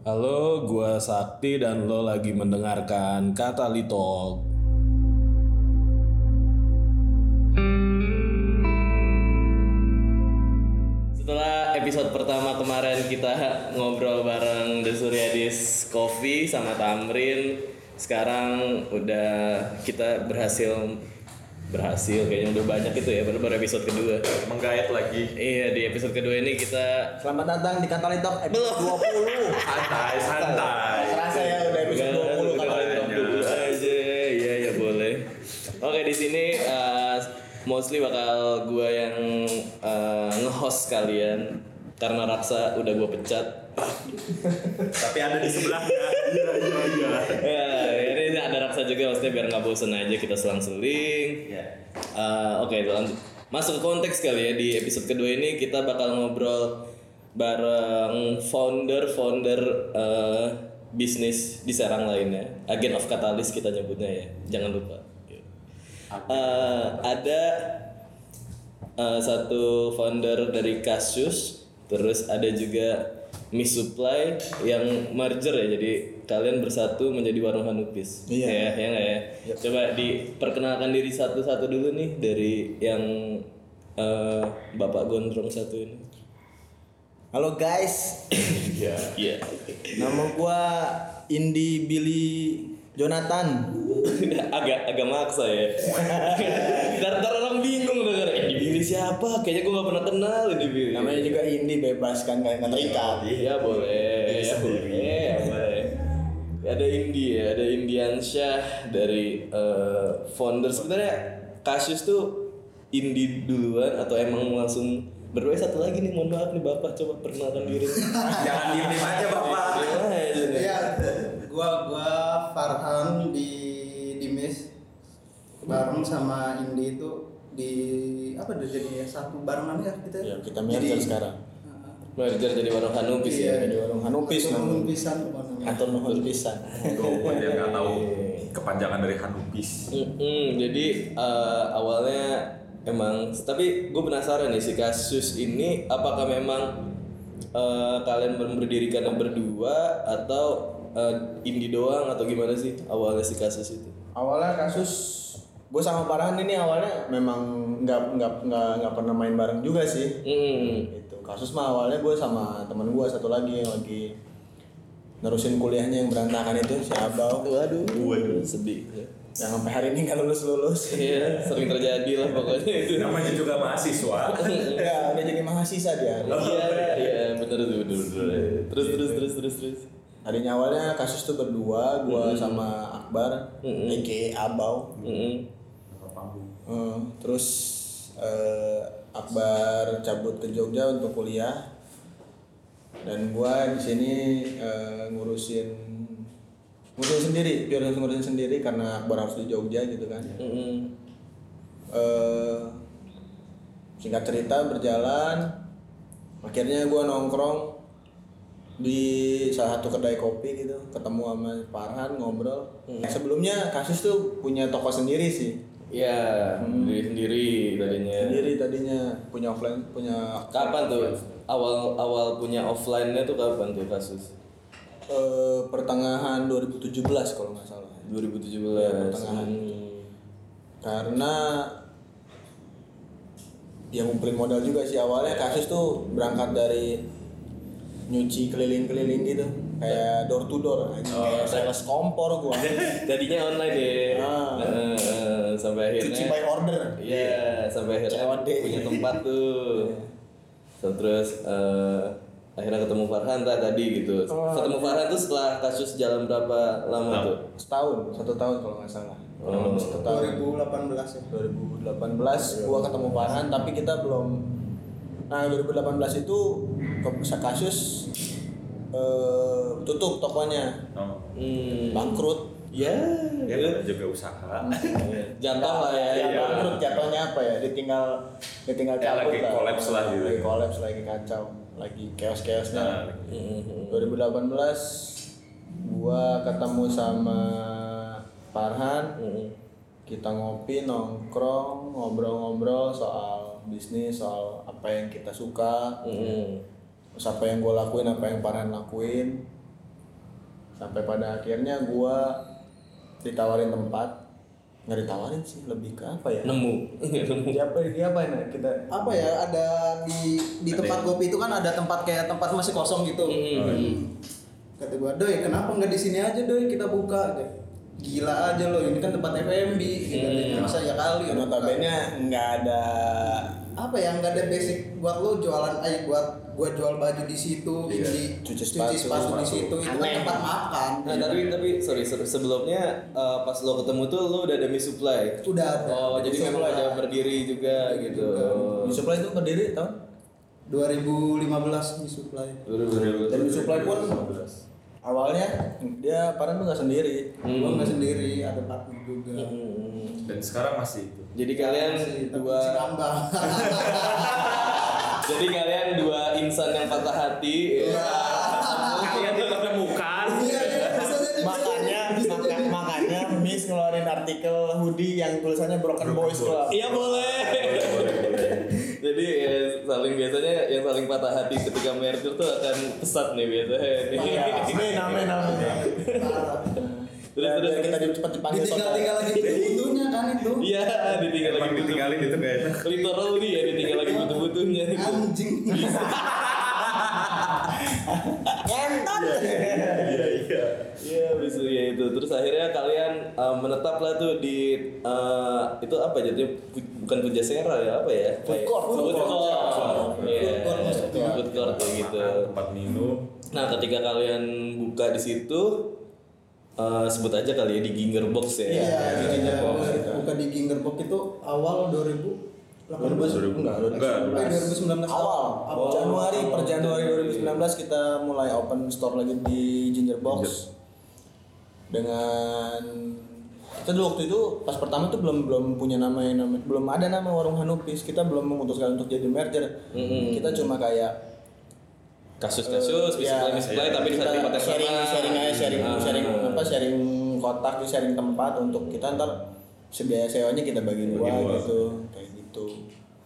Halo, gua Sakti dan lo lagi mendengarkan Kata Litok. Setelah episode pertama kemarin kita ngobrol bareng The Suryadis Coffee sama Tamrin, sekarang udah kita berhasil berhasil kayaknya udah banyak itu ya baru baru episode kedua. menggait lagi. Iya di episode kedua ini kita Selamat datang di Kata Litok episode 20. santai santai. Terasa ya udah episode 20 Kata Litok. dulu aja. Iya ya boleh. Oke di sini uh, mostly bakal gua yang uh, nge-host kalian. Karena Raksa udah gua pecat. Tapi ada di sebelahnya. Iya. Iya iya ya ini ada Raksa juga maksudnya biar nggak bosen aja kita selang-seling. Iya. Uh, oke lanjut. Masuk ke konteks kali ya di episode kedua ini kita bakal ngobrol bareng founder-founder uh, bisnis di Serang lainnya. Agen of Catalyst kita nyebutnya ya jangan lupa. Uh, ada uh, satu founder dari Kasus terus ada juga Miss Supply yang merger ya. Jadi kalian bersatu menjadi warung Hanupis. Iya. ya ya nggak ya? Coba diperkenalkan diri satu-satu dulu nih dari yang uh, bapak gondrong satu ini. Halo guys, iya. Iya. Nama gua Indi Billy Jonathan. agak agak maksa ya. Ntar, orang bingung siapa? Kayaknya gue gak pernah kenal ini dipilih Namanya juga Indi bebas kan nggak terikat. Iya boleh, ya boleh, ya boleh. Ada Indi ya, ada Indiansyah dari eh, founder. Sebenarnya kasus tuh Indi duluan atau emang langsung berdua satu lagi nih mohon maaf nih bapak. Coba perkenalkan diri. jangan diem diem aja bapak. Ya, Jun? Iya, gua gua Farhan di Dimis bareng sama Indi itu di apa udah jadi satu barengan ya kita. Ya, kita merger sekarang. Merger jadi warung Hanupis ya. Jadi warung Hanupis Namun namanya. pisan namanya. Atau nuhun pisan. tuh yang nggak tahu kepanjangan dari Hanupis Mm-mm, jadi eh, awalnya emang tapi gue penasaran nih si kasus ini apakah memang eh, kalian berdirikannya berdua atau eh, indie doang atau gimana sih awalnya si kasus itu? Awalnya kasus gue sama Farhan ini awalnya memang nggak nggak nggak nggak pernah main bareng juga sih. Hmm. itu kasus mah awalnya gue sama temen gue satu lagi yang lagi nerusin kuliahnya yang berantakan itu si Abau Waduh, waduh, sedih. ya. yang sampai hari ini nggak lulus lulus Iya, sering terjadi lah pokoknya itu. namanya juga mahasiswa ya udah jadi mahasiswa dia Iya, iya, bener tuh, bener, bener. Terus, terus, terus, terus, terus. tadinya awalnya kasus tuh berdua gue sama Akbar aka Abau Mm-mm. Eh, terus eh, Akbar cabut ke Jogja untuk kuliah. Dan gua di sini eh, ngurusin ngurusin sendiri biar ngurusin sendiri karena Akbar harus di Jogja gitu kan. Mm-mm. eh singkat cerita berjalan. Akhirnya gua nongkrong di salah satu kedai kopi gitu ketemu sama Farhan ngobrol. Sebelumnya kasus tuh punya toko sendiri sih Ya, diri sendiri tadinya. sendiri tadinya punya offline punya Kapan tuh awal awal punya offline-nya tuh kapan tuh kasus? eh, pertengahan 2017 kalau nggak salah 2017. pertengahan. Hmm. karena ya ngumpulin modal juga sih awalnya kasus tuh berangkat dari nyuci keliling-keliling gitu kayak door to door anjing, kayak sales kompor gua Tadinya online ya. Ah. Eh, eh, sampai akhirnya cuci by order Iya, sampai akhirnya COD. punya tempat tuh. So, terus eh, akhirnya ketemu Farhan tak tadi gitu. Ketemu Farhan tuh setelah kasus jalan berapa lama tuh? setahun satu tahun kalau nggak salah Oh. satu tahun 2018 ya. 2018 gua ketemu Farhan tapi kita belum nah 2018 itu kasus eh, tutup tokonya oh. Hmm. bangkrut Ya, ya namanya juga usaha. Jatuh lah ya. ya, ya. bangkrut jatuhnya apa ya? Ditinggal ditinggal Ya, cabut lagi kolaps lah gitu. lagi kolaps lagi kacau lagi chaos chaosnya nah, Hmm. 2018 gua ketemu sama Farhan. Kita ngopi nongkrong ngobrol-ngobrol soal bisnis soal apa yang kita suka. Terus apa yang gue lakuin apa yang Farhan lakuin. Sampai pada akhirnya gua ditawarin tempat nggak ditawarin sih lebih ke apa ya? Nemu. Nemu. Siapa dia apa ya kita apa ya ada di di tempat kopi itu kan ada tempat kayak tempat masih kosong gitu. Hmm. kata gua doi kenapa nggak di sini aja doi? Kita buka gila aja lo ini kan tempat FMB gitu masa ya kali Ya, notabene nggak ada apa ya nggak ada basic buat lo jualan aja buat gua jual baju di situ ini Cuci cuci sepatu, sepatu di situ itu kan tempat makan. Nah, tapi tapi sorry, sorry sebelumnya eh, pas lo ketemu tuh lo udah ada mie supply. udah ada. Oh, jadi memang udah berdiri juga gitu. di supply itu berdiri tahun? 2015 di supply. Dan di supply pun awalnya dia Paran tuh nggak sendiri. Gua nggak sendiri ada partner juga. Hmm. Dan sekarang masih itu. Jadi kalian Masih- dua masih. jadi kalian dua insan yang patah hati. ya. Kalian dipertemukan. Iya, iya, makanya maka, makanya Miss ngeluarin artikel hoodie yang tulisannya Broken Boys Club Iya boleh. Jadi ya, saling biasanya yang saling patah hati ketika merger tuh akan pesat nih biasanya. Iya, amin amin amin. Terus terus kita cepat dipanggil ditinggal-tinggal lagi di butuhnya kan itu Iya, ditinggal lagi butuh. ditinggalin itu gak enak. Literally ya ditinggal lagi butuh-butuhnya. anjing ngentot Iya iya. Iya, bisu ya itu. Terus akhirnya kalian uh, menetap lah tuh di uh, itu apa jadinya Pu- bukan Pujasera ya apa ya? Food court. Food Food court. court. Iya. Food court. Food court gitu. Makan, tempat minum. Nah, ketika kalian buka di situ uh, sebut aja kali ya di Ginger Box ya. iya di Ginger Box kita. bukan di Ginger Box itu awal 2000 18 enggak Enggak. eh 2019 awal. Awal. Januari per Januari 2019 kita mulai open store lagi di Ginger Box. Dengan kita dulu waktu itu pas pertama tuh belum belum punya nama yang nama belum ada nama warung Hanupis. Kita belum memutuskan untuk jadi merger. Mm-mm. kita cuma kayak Kasus-kasus, Ya, supply supply tapi di satu tempat yang sharing sama. sharing aja sharing Ah. sharing apa sharing kotak sharing tempat untuk kita ntar sebiaya sewanya kita bagi dua, gitu kayak gitu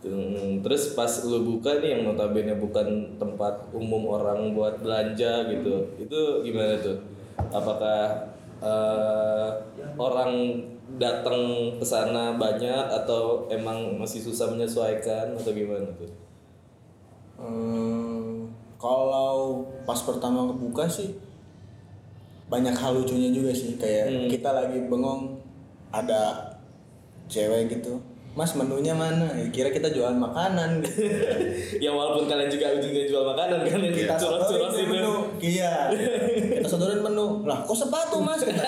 Hmm, Terus pas lu buka nih yang notabene bukan tempat umum orang buat belanja gitu, itu gimana tuh? Apakah eh, orang datang ke sana banyak atau emang masih susah menyesuaikan atau gimana tuh? Hmm, kalau pas pertama kebuka sih banyak hal lucunya juga sih kayak Hmm. kita lagi bengong ada cewek gitu mas menunya mana Ya, kira kita jual makanan gitu. ya walaupun kalian juga ujungnya jual makanan kan yang kita sodorin itu. menu iya kita sodorin menu lah kok sepatu mas Kata.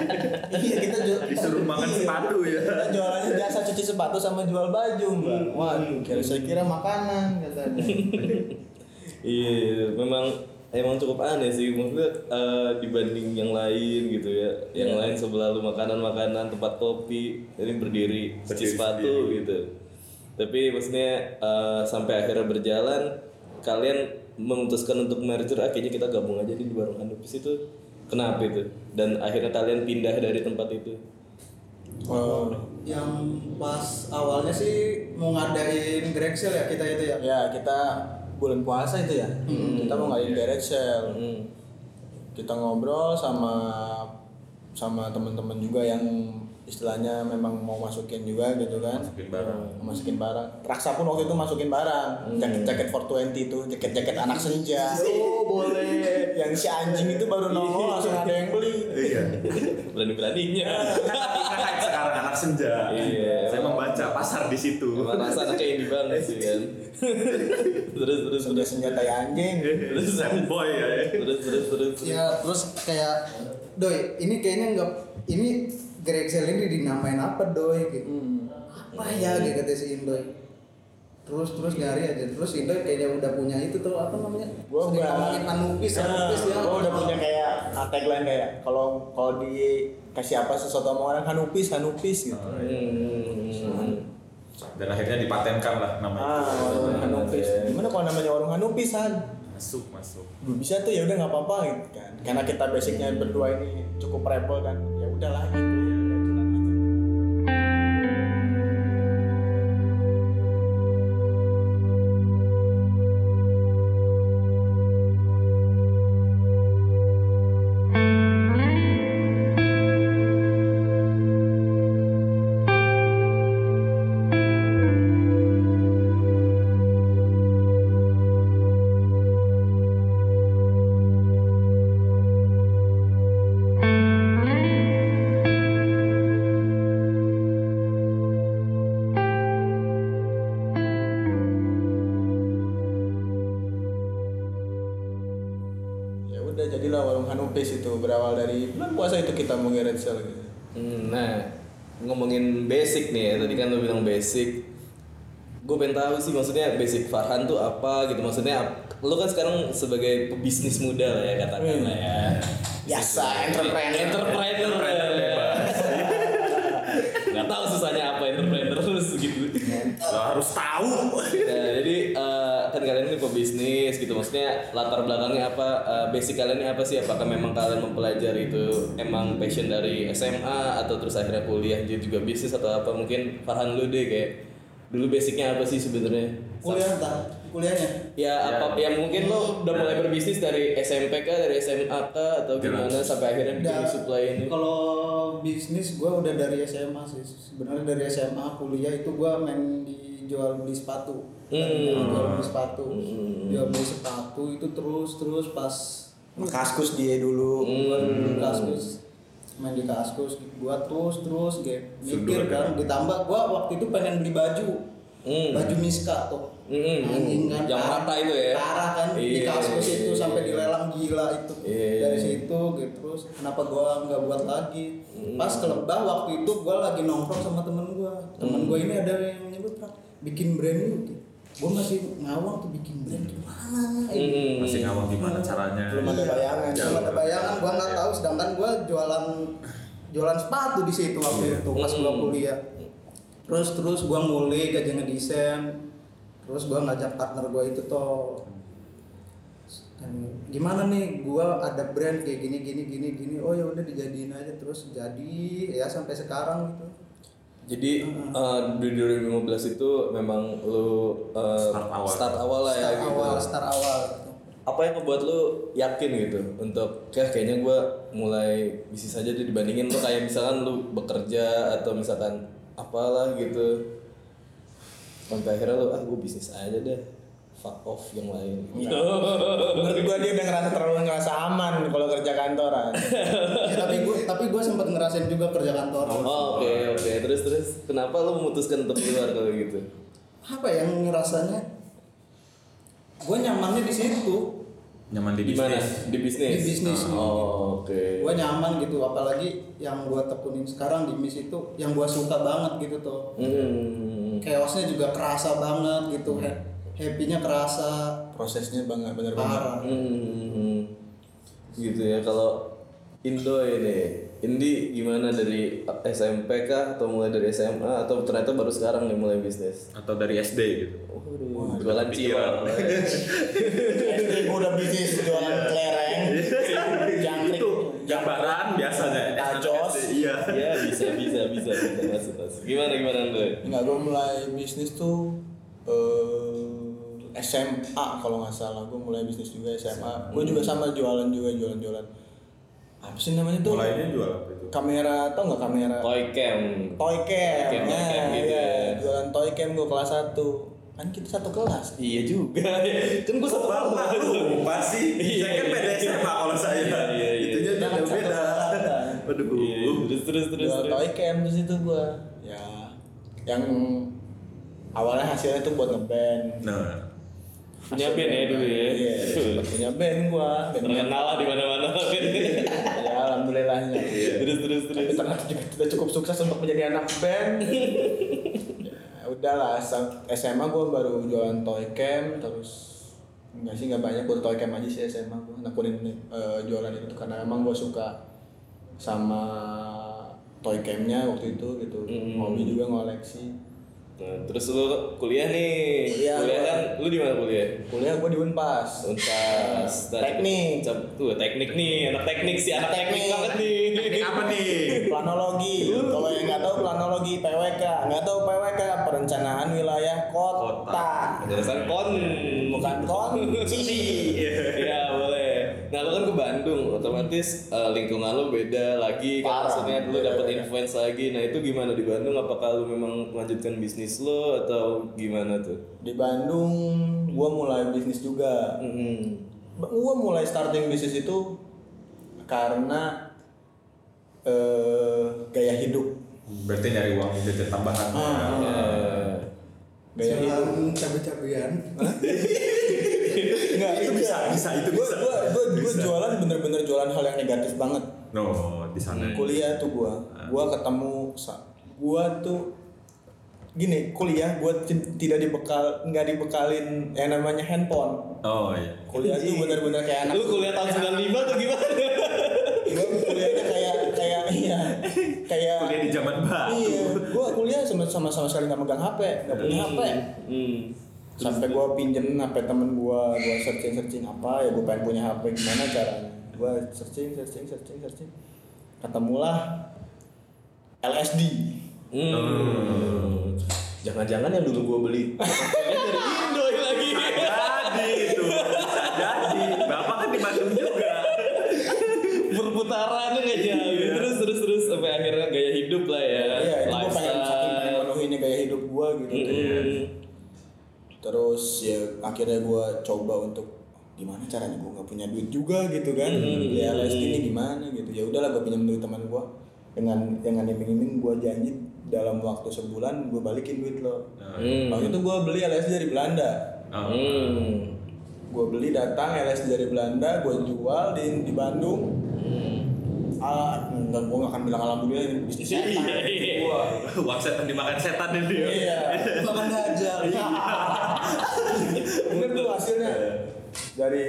iya kita jual Disuruh makan iya. sepatu ya. kita jualannya jasa cuci sepatu sama jual baju mbak wah kira saya kira makanan katanya Iya, memang emang cukup aneh sih maksudnya eh, dibanding yang lain gitu ya. Yang Iya. lain sebelah lu makanan-makanan, tempat kopi, ini berdiri, cuci sepatu sendiri. gitu. Tapi maksudnya eh, sampai akhirnya berjalan kalian memutuskan untuk merger akhirnya kita gabung aja di warung Hanupis itu kenapa itu dan akhirnya kalian pindah dari tempat itu Oh, yang pas awalnya sih mau ngadain Greg Sale ya kita itu ya ya kita bulan puasa itu ya. Kita mau ngadain garage sale hmm. kita ngobrol sama sama teman-teman juga yang istilahnya memang mau masukin juga gitu kan. Masukin barang. masukin barang. Raksa pun waktu itu masukin barang. Jaket jaket 420 itu jaket jaket anak senja. Oh boleh. Yang si anjing itu baru nongol langsung ada yang beli. Iya. berani-beraninya. Kan sekarang anak senja. Iya. Saya membaca pasar di situ. rasa anaknya ini banget sih kan. Terus terus senja senjata anjing. Terus boy ya. terus terus terus. Ya terus kayak doi ini kayaknya nggak ini Greg Sale ini dinamain apa doi gitu. Apa ya gitu kata si Indoy. Terus terus nyari aja. Terus Indoy kayaknya udah punya itu tuh apa namanya? Gua Sering udah ngomongin Anubis Anubis ya gua udah punya kayak ah, tagline kayak kalau kalau dikasih apa sesuatu sama orang hanupis hanupis gitu. Hmm. Dan akhirnya dipatenkan lah namanya. ah warung hanupis. Gimana kalau namanya warung hanupis han Masuk masuk. Belum bisa tuh ya udah nggak apa-apa gitu kan. Karena kita basicnya berdua ini cukup rebel kan ya udahlah gitu sih maksudnya basic Farhan tuh apa gitu. Maksudnya lu kan sekarang sebagai pebisnis muda lah ya katakanlah ya. biasa entrepreneur Entrepreneur. Gak tahu susahnya apa entrepreneur terus gitu. Lo harus tahu. Nah, jadi eh, kan kalian ini pebisnis gitu maksudnya latar belakangnya apa eh, basic kalian ini apa sih apakah memang kalian mempelajari itu emang passion dari SMA atau terus akhirnya kuliah jadi juga bisnis atau apa mungkin Farhan lu deh kayak dulu basicnya apa sih sebenarnya? Kuliah entah kuliahnya? Ya apa ya mungkin lo udah mulai berbisnis dari SMP kah dari SMA kah atau gimana sampai akhirnya bikin supply ini? Kalau bisnis gue udah dari SMA sih. Sebenarnya dari SMA kuliah itu gue main di jual beli sepatu. Hmm. jual beli sepatu. Jual beli sepatu itu terus terus pas kaskus dia dulu. Di kaskus main di kaskus gua terus terus kayak mikir kan ditambah gua waktu itu pengen beli baju Hmm. baju miska tuh hmm, Anjing hmm. kan Yang rata itu ya? parah kan di Iya, kaskus iya, itu iya, sampai dilelang gila itu dari situ gitu terus kenapa gua nggak buat lagi Hmm. pas ke lebah waktu itu gua lagi nongkrong sama temen gua temen gua ini ada yang nyebut "Prak, bikin brand gitu. Gua masih ngawang tuh bikin brand gimana Hmm. Masih ngawang gimana caranya. belum ada bayangan Belum ada bayangan. Gua nggak tahu sedangkan gua jualan jualan sepatu di situ waktu Iya. itu pas gua kuliah. Terus terus gua ngulik aja ngedesain terus gua ngajak partner gua itu toh. Dan gimana nih gua ada brand kayak gini gini gini gini. Oh ya udah dijadiin aja. Terus jadi ya sampai sekarang gitu Jadi eh, di 2015 itu memang lu eh, Start awal. start awal lah ya start gitu. awal start awal gitu. Apa yang ngebuat lu yakin gitu untuk kayak kayaknya gue mulai bisnis aja deh dibandingin lu kayak misalkan lu bekerja atau misalkan apalah gitu. Sampai akhirnya lu ah gue bisnis aja deh. Fuck off yang lain. menurut gua dia udah ngerasa terlalu ngerasa aman kalau kerja kantoran Ya, tapi gua tapi gua sempat ngerasain juga kerja kantor Oh, Oke oke terus terus kenapa lu memutuskan untuk keluar kalau gitu? apa yang ngerasanya gue nyamannya di situ Nyaman di Di mana? bisnis. Di bisnis. Di bisnis. Oh, oke. gue nyaman gitu apalagi yang gue tekunin sekarang di mis itu yang gue suka banget gitu tuh Hmm. chaosnya juga kerasa banget gitu ha- happy-nya kerasa prosesnya banget bener banget parah Hmm, gitu ya kalau Indo ini Indi gimana dari SMP kah atau mulai dari SMA atau ternyata baru sekarang nih mulai bisnis? Atau dari SD gitu. Waduh, jualan cilok. SD gua udah bisnis jualan kelereng jangkrik Itu gambaran biasanya. Tajos. Iya. Iya bisa bisa bisa bisa masuk masuk. Gimana gimana Indo? Enggak, gue mulai bisnis tuh eh, SMA kalau nggak salah. Gue mulai bisnis juga SMA. Gue juga sama jualan juga jualan-jualan. Apa sih namanya tuh? Mulainya jual apa itu? Kamera, tau nggak kamera? Toy cam. Toy cam. Toy cam, toy Nah, cam gitu iya. ya. Jualan toy cam gue kelas 1 Kan kita satu kelas. Iya juga. Kan gue satu Bapak lupa sih. Iya, Saya kan iya. beda SMA kalau saya. Iya, iya, iya. Itunya udah satu beda. kelas. Waduh. Iya, terus terus terus. Jual toy cam di situ gue. Ya, yang awalnya hasilnya tuh buat ngeband. Nah, Punya band ya dulu ya. Iya, punya band gua. Band Terkenal lah di mana-mana. ya alhamdulillahnya. terus terus terus. Tapi ternyata juga tidak cukup sukses untuk menjadi anak band. ya udahlah, SMA gua baru jualan toy cam terus enggak sih enggak banyak buat toy cam aja sih SMA gua nekunin eh, jualan itu karena emang gua suka sama toy camnya waktu itu gitu. Hmm. Hobi juga ngoleksi. Nah, terus lu kuliah nih. Kuliah, kuliah kan lu di mana kuliah? Kuliah gua di Unpas. Unpas. Nah, Teknik. coba- Tuh, teknik nih, anak teknik sih, anak teknik Teknik. banget nih. Teknik apa nih? Planologi. Kalau yang nggak tahu planologi PWK, nggak tahu PWK perencanaan wilayah kota. Jurusan kon. Bukan kunci. Iya, boleh. Nah, lu kan ke Bandung, otomatis eh, lingkungan lu beda lagi kan maksudnya lu Beda, dapat beda. influence lagi. Nah, itu gimana di Bandung? Apakah lu memang melanjutkan bisnis lu atau gimana tuh? Di Bandung, gua mulai bisnis juga. Mm-mm. Gua mulai starting bisnis itu karena eh, gaya hidup. Berarti nyari uang jajan tambahan. Ah. Eh, Gaya hidup. Cabai-cabian Enggak, itu bisa, bisa, itu Gue bisa. gua, gua, gua Bisa. jualan bener-bener jualan hal yang negatif banget. No, di sana. Kuliah tuh gua, gua ketemu sa- gua tuh gini kuliah gua ti- tidak dibekal nggak dibekalin yang namanya handphone Oh iya. kuliah tuh bener-bener kayak anak Lu kuliah tahun 95 tuh gimana? gua kuliahnya kayak kayak iya kayak Kuliah di zaman batu. iya gua kuliah sama sama sama sekali nggak megang hp nggak punya hp Hmm. Sampai gua pinjem hp temen gua gua searching searching apa ya gua pengen punya hp gimana caranya gua searching searching searching searching ketemulah LSD Hmm. Jangan-jangan yang dulu gua beli dari Indo lagi. Jadi itu jadi. Bapak kan di Bandung juga. Perputarannya nggak jauh. Terus terus terus sampai akhirnya gaya hidup lah ya. iya itu gua pengen saking pengen menuhinnya gaya hidup gua gitu Hmm. Terus ya akhirnya gua coba untuk gimana caranya gua nggak punya duit juga gitu kan beli LSD ini gimana gitu ya udahlah gua pinjam duit teman gua dengan dengan iming-iming gua janji dalam waktu sebulan gua balikin duit lo Hmm. waktu itu gua beli LSD dari Belanda Oh. Hmm. gue beli datang LSD dari Belanda gue jual di di Bandung ah enggak gue gak akan bilang alhamdulillah ini bisnis setan. Iya, iya. Wah, setan dimakan setan ini dia. iya Makan dajal. bener tuh hasilnya dari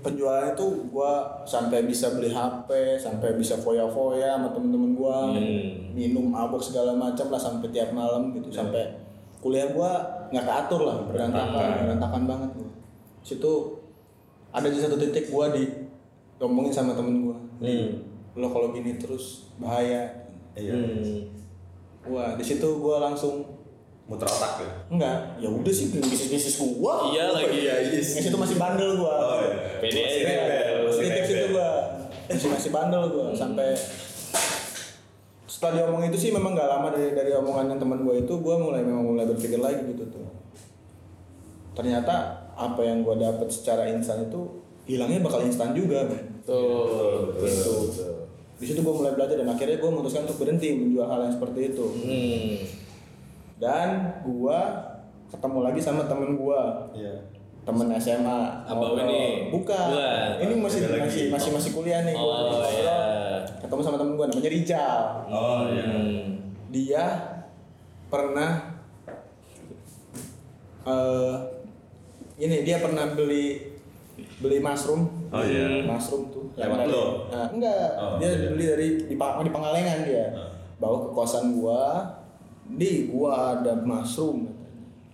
penjualan itu gue sampai bisa beli HP sampai bisa foya-foya sama temen-temen gue Hmm. minum mabok segala macam lah sampai tiap malam gitu sampai kuliah gue nggak keatur lah berantakan berantakan banget gue situ ada di satu titik gue di ngomongin sama temen gue Hmm. lo kalau gini terus bahaya Iya. Hmm. wah di situ gue langsung Muter otak ya. enggak ya udah sih bisnis bisnis gue Iya lagi. di situ masih bandel gue Oh iya. Pede aja. masih Masih titik situ nempel. gue masih masih bandel gue sampai setelah diomongin itu sih memang gak lama dari dari omongan yang teman gue itu gue mulai memang mulai berpikir lagi gitu tuh ternyata apa yang gue dapet secara instan itu hilangnya bakal instan juga. Tuh. gitu di situ gue mulai belajar dan akhirnya gue memutuskan untuk berhenti menjual hal yang seperti itu Hmm. Dan gue ketemu lagi sama temen gue Iya. temen SMA Abang Ngobrol. ini? bukan Bukan. ini masih lagi. masih masih masih kuliah nih gua. Oh Ngobrol. iya. ketemu sama temen gue namanya Rijal Oh iya. Hmm. dia pernah eh ini dia pernah beli beli mushroom Oh iya. mushroom tuh Lewat dari- lo? Nah, enggak Oh, dia iya. beli dari di, di Pangalengan dia Ah. bawa ke kosan gua di gua ada mushroom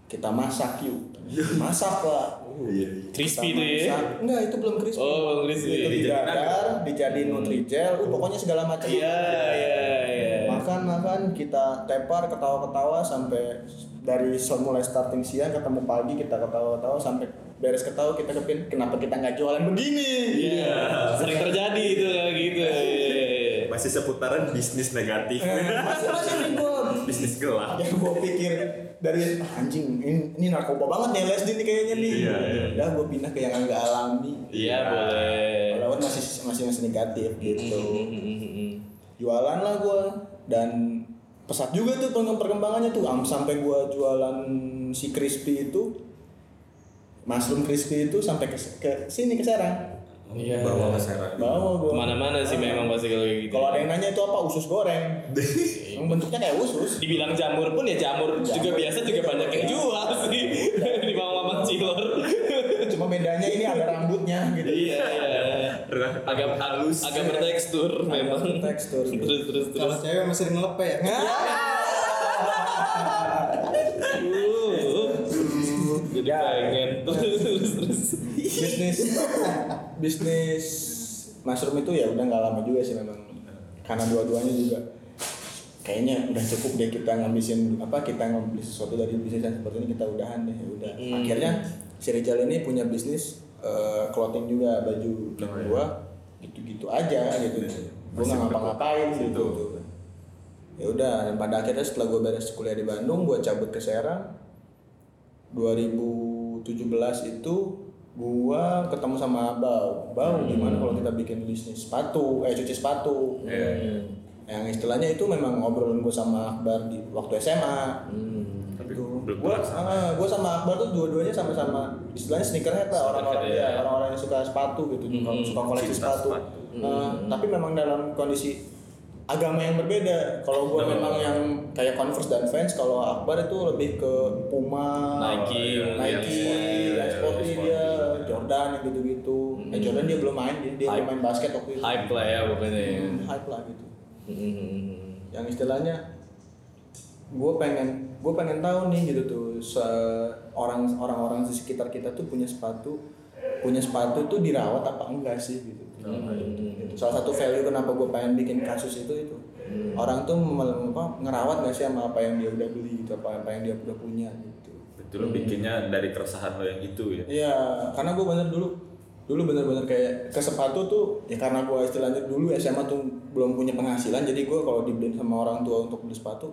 kita masak yuk masak lah Iya. Crispy Kita tuh ya. Enggak, itu belum crispy. Oh, belum crispy. Itu Dijadiin didadar, dijadiin nutrijel, uh, pokoknya segala macam. Iya, iya, iya. Makan makan kita tepar ketawa-ketawa sampai dari mulai starting siang ketemu pagi kita ketawa-ketawa sampai beres ketawa kita kepin kenapa kita nggak jualan begini Iya, sering terjadi itu kayak gitu. Iya, iya, iya. Masih seputaran bisnis negatif. Eh, masih masih gua bisnis gelap. yang gue pikir dari "Ah, anjing ini, ini narkoba banget nih LSD nih kayaknya nih Iya, iya. udah gue pindah ke yang agak alami Iya, boleh. walaupun masih masih masih negatif gitu Hmm. jualan lah gue dan pesat juga tuh perkemb- perkembangannya tuh Am- sampai gue jualan si crispy itu mushroom crispy itu sampai ke, ke sini ke Serang Iya. Bawa ke Serang. bawa gue Ke mana-mana sih memang pasti kalau kayak gitu. kalau ada yang nanya itu apa usus goreng yang bentuknya kayak usus Dibilang jamur pun ya jamur, juga biasa juga banyak yang jual sih di bawah Mamat Cilor. cuma bedanya ini ada rambutnya gitu iya, iya. Agak halus, agak bertekstur memang. tekstur gitu. Terus terus terus. Kalau cewek masih sering ngelepe ya. Uh, Jadi pengen terus terus terus. bisnis bisnis mushroom itu ya udah nggak lama juga sih memang karena dua-duanya juga kayaknya udah cukup deh kita ngabisin apa kita ngambil sesuatu dari bisnis yang seperti ini kita udahan deh ya udah Hmm. akhirnya si Rizal ini punya bisnis eh, clothing juga baju Oh, iya. gua gitu-gitu aja gitu gua nggak ngapa-ngapain gitu ya udah dan pada akhirnya setelah gua beres kuliah di Bandung gua cabut ke Serang 2017 itu gua ketemu sama Bau. Bau gimana kalau kita bikin bisnis sepatu, eh cuci sepatu. Yang istilahnya itu memang ngobrolan gua sama Akbar di waktu SMA. Hmm. Tapi Gitu. belum Gua, terlaksana. ah, sama Akbar tuh dua-duanya sama-sama istilahnya sneakerhead lah orang-orang ya, ya. orang-orang yang suka sepatu gitu, Hmm, suka koleksi sepatu. sepatu. Ah, tapi memang dalam kondisi agama yang berbeda. Kalau Oh. memang yang kayak Converse dan Vans, kalau Akbar itu lebih ke Puma, Nike, Nike, sporty, yang ya, sporty dia, Jordan yang gitu-gitu. Eh Jordan dia belum main, dia, dia main basket waktu itu. Hype lah ya pokoknya. ya. Hmm, hype lah gitu. Hmm. Yang istilahnya gue pengen gue pengen tahu nih gitu tuh se orang orang-orang di sekitar kita tuh punya sepatu punya sepatu tuh dirawat apa enggak sih gitu. Itu salah satu value kenapa gue pengen bikin kasus itu itu orang tuh apa, ngerawat nggak sih sama apa yang dia udah beli gitu apa apa yang dia udah punya gitu. Itu lo bikinnya dari keresahan lo yang itu ya. Iya, karena gue bener dulu dulu bener-bener kayak ke sepatu tuh ya karena gue istilahnya dulu SMA tuh belum punya penghasilan jadi gue kalau dibeliin sama orang tua untuk beli sepatu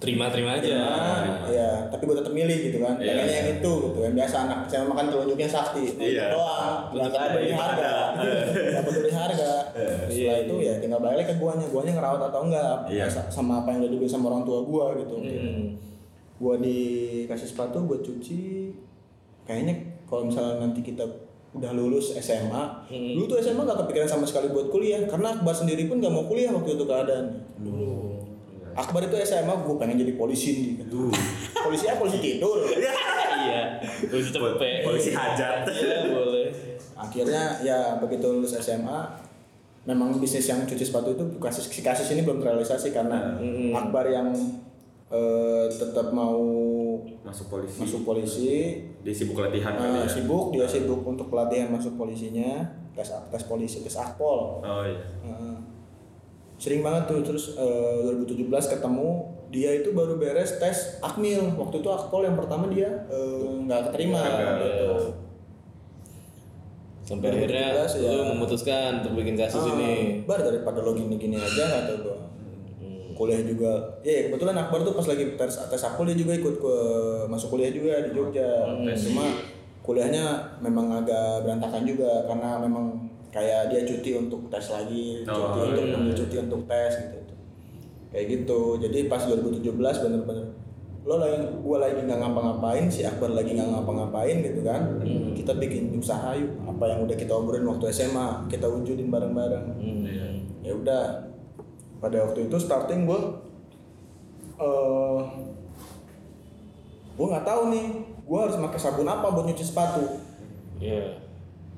Terima-terima aja. Nah, iya, tapi gue tetap milih gitu kan. Iya. Pengennya yang itu gitu. Yang biasa anak saya makan telunjuknya sakti. Iya. Doang. Nggak peduli ada, harga. Nggak peduli harga. Setelah itu ya tinggal balik ke guanya. Guanya ngerawat atau enggak. Iya. Sa- Sama apa yang udah dibeli sama orang tua gua gitu. Hmm. Gua dikasih sepatu, gua cuci. Kayaknya kalau misalnya nanti kita udah lulus SMA, dulu tuh SMA gak kepikiran sama sekali buat kuliah karena Akbar sendiri pun gak mau kuliah waktu itu keadaan. Akbar itu SMA gue pengen jadi polisi nih. Duh. Polisi apa? Polisi tidur. Iya. Polisi cepet. Polisi hajat. Iya boleh. Akhirnya ya begitu lulus SMA, memang bisnis yang cuci sepatu itu kasus si kasus ini belum terrealisasi karena Hmm. Akbar yang eh, tetap mau Masuk polisi. masuk polisi, Dia sibuk latihan eh, kali ya. sibuk dia sibuk untuk pelatihan masuk polisinya, tes tes polisi, tes akpol. Oh iya. Heeh. sering banget tuh terus eh, 2017 ketemu dia itu baru beres tes akmil waktu itu akpol yang pertama dia eh, nggak keterima Gagal. gitu. Sampai 2017 akhirnya ya. lu memutuskan untuk bikin kasus Ah, ini. bar daripada lo gini-gini aja kata gua kuliah juga. Ya kebetulan Akbar tuh pas lagi tes tes akpol dia juga ikut ke masuk kuliah juga di Jogja. Cuma kuliahnya memang agak berantakan juga karena memang kayak dia cuti untuk tes lagi cuti Oh, untuk iya. ambil cuti untuk tes gitu. Kayak gitu. Jadi pas 2017 bener-bener lo lagi gua lagi nggak ngapa-ngapain si Akbar lagi nggak ngapa-ngapain gitu kan. Kita bikin usaha yuk apa yang udah kita obrolin waktu SMA kita wujudin bareng-bareng. Hmm. ya udah pada waktu itu starting gue eh gue nggak tahu nih gue harus pakai sabun apa buat nyuci sepatu Iya.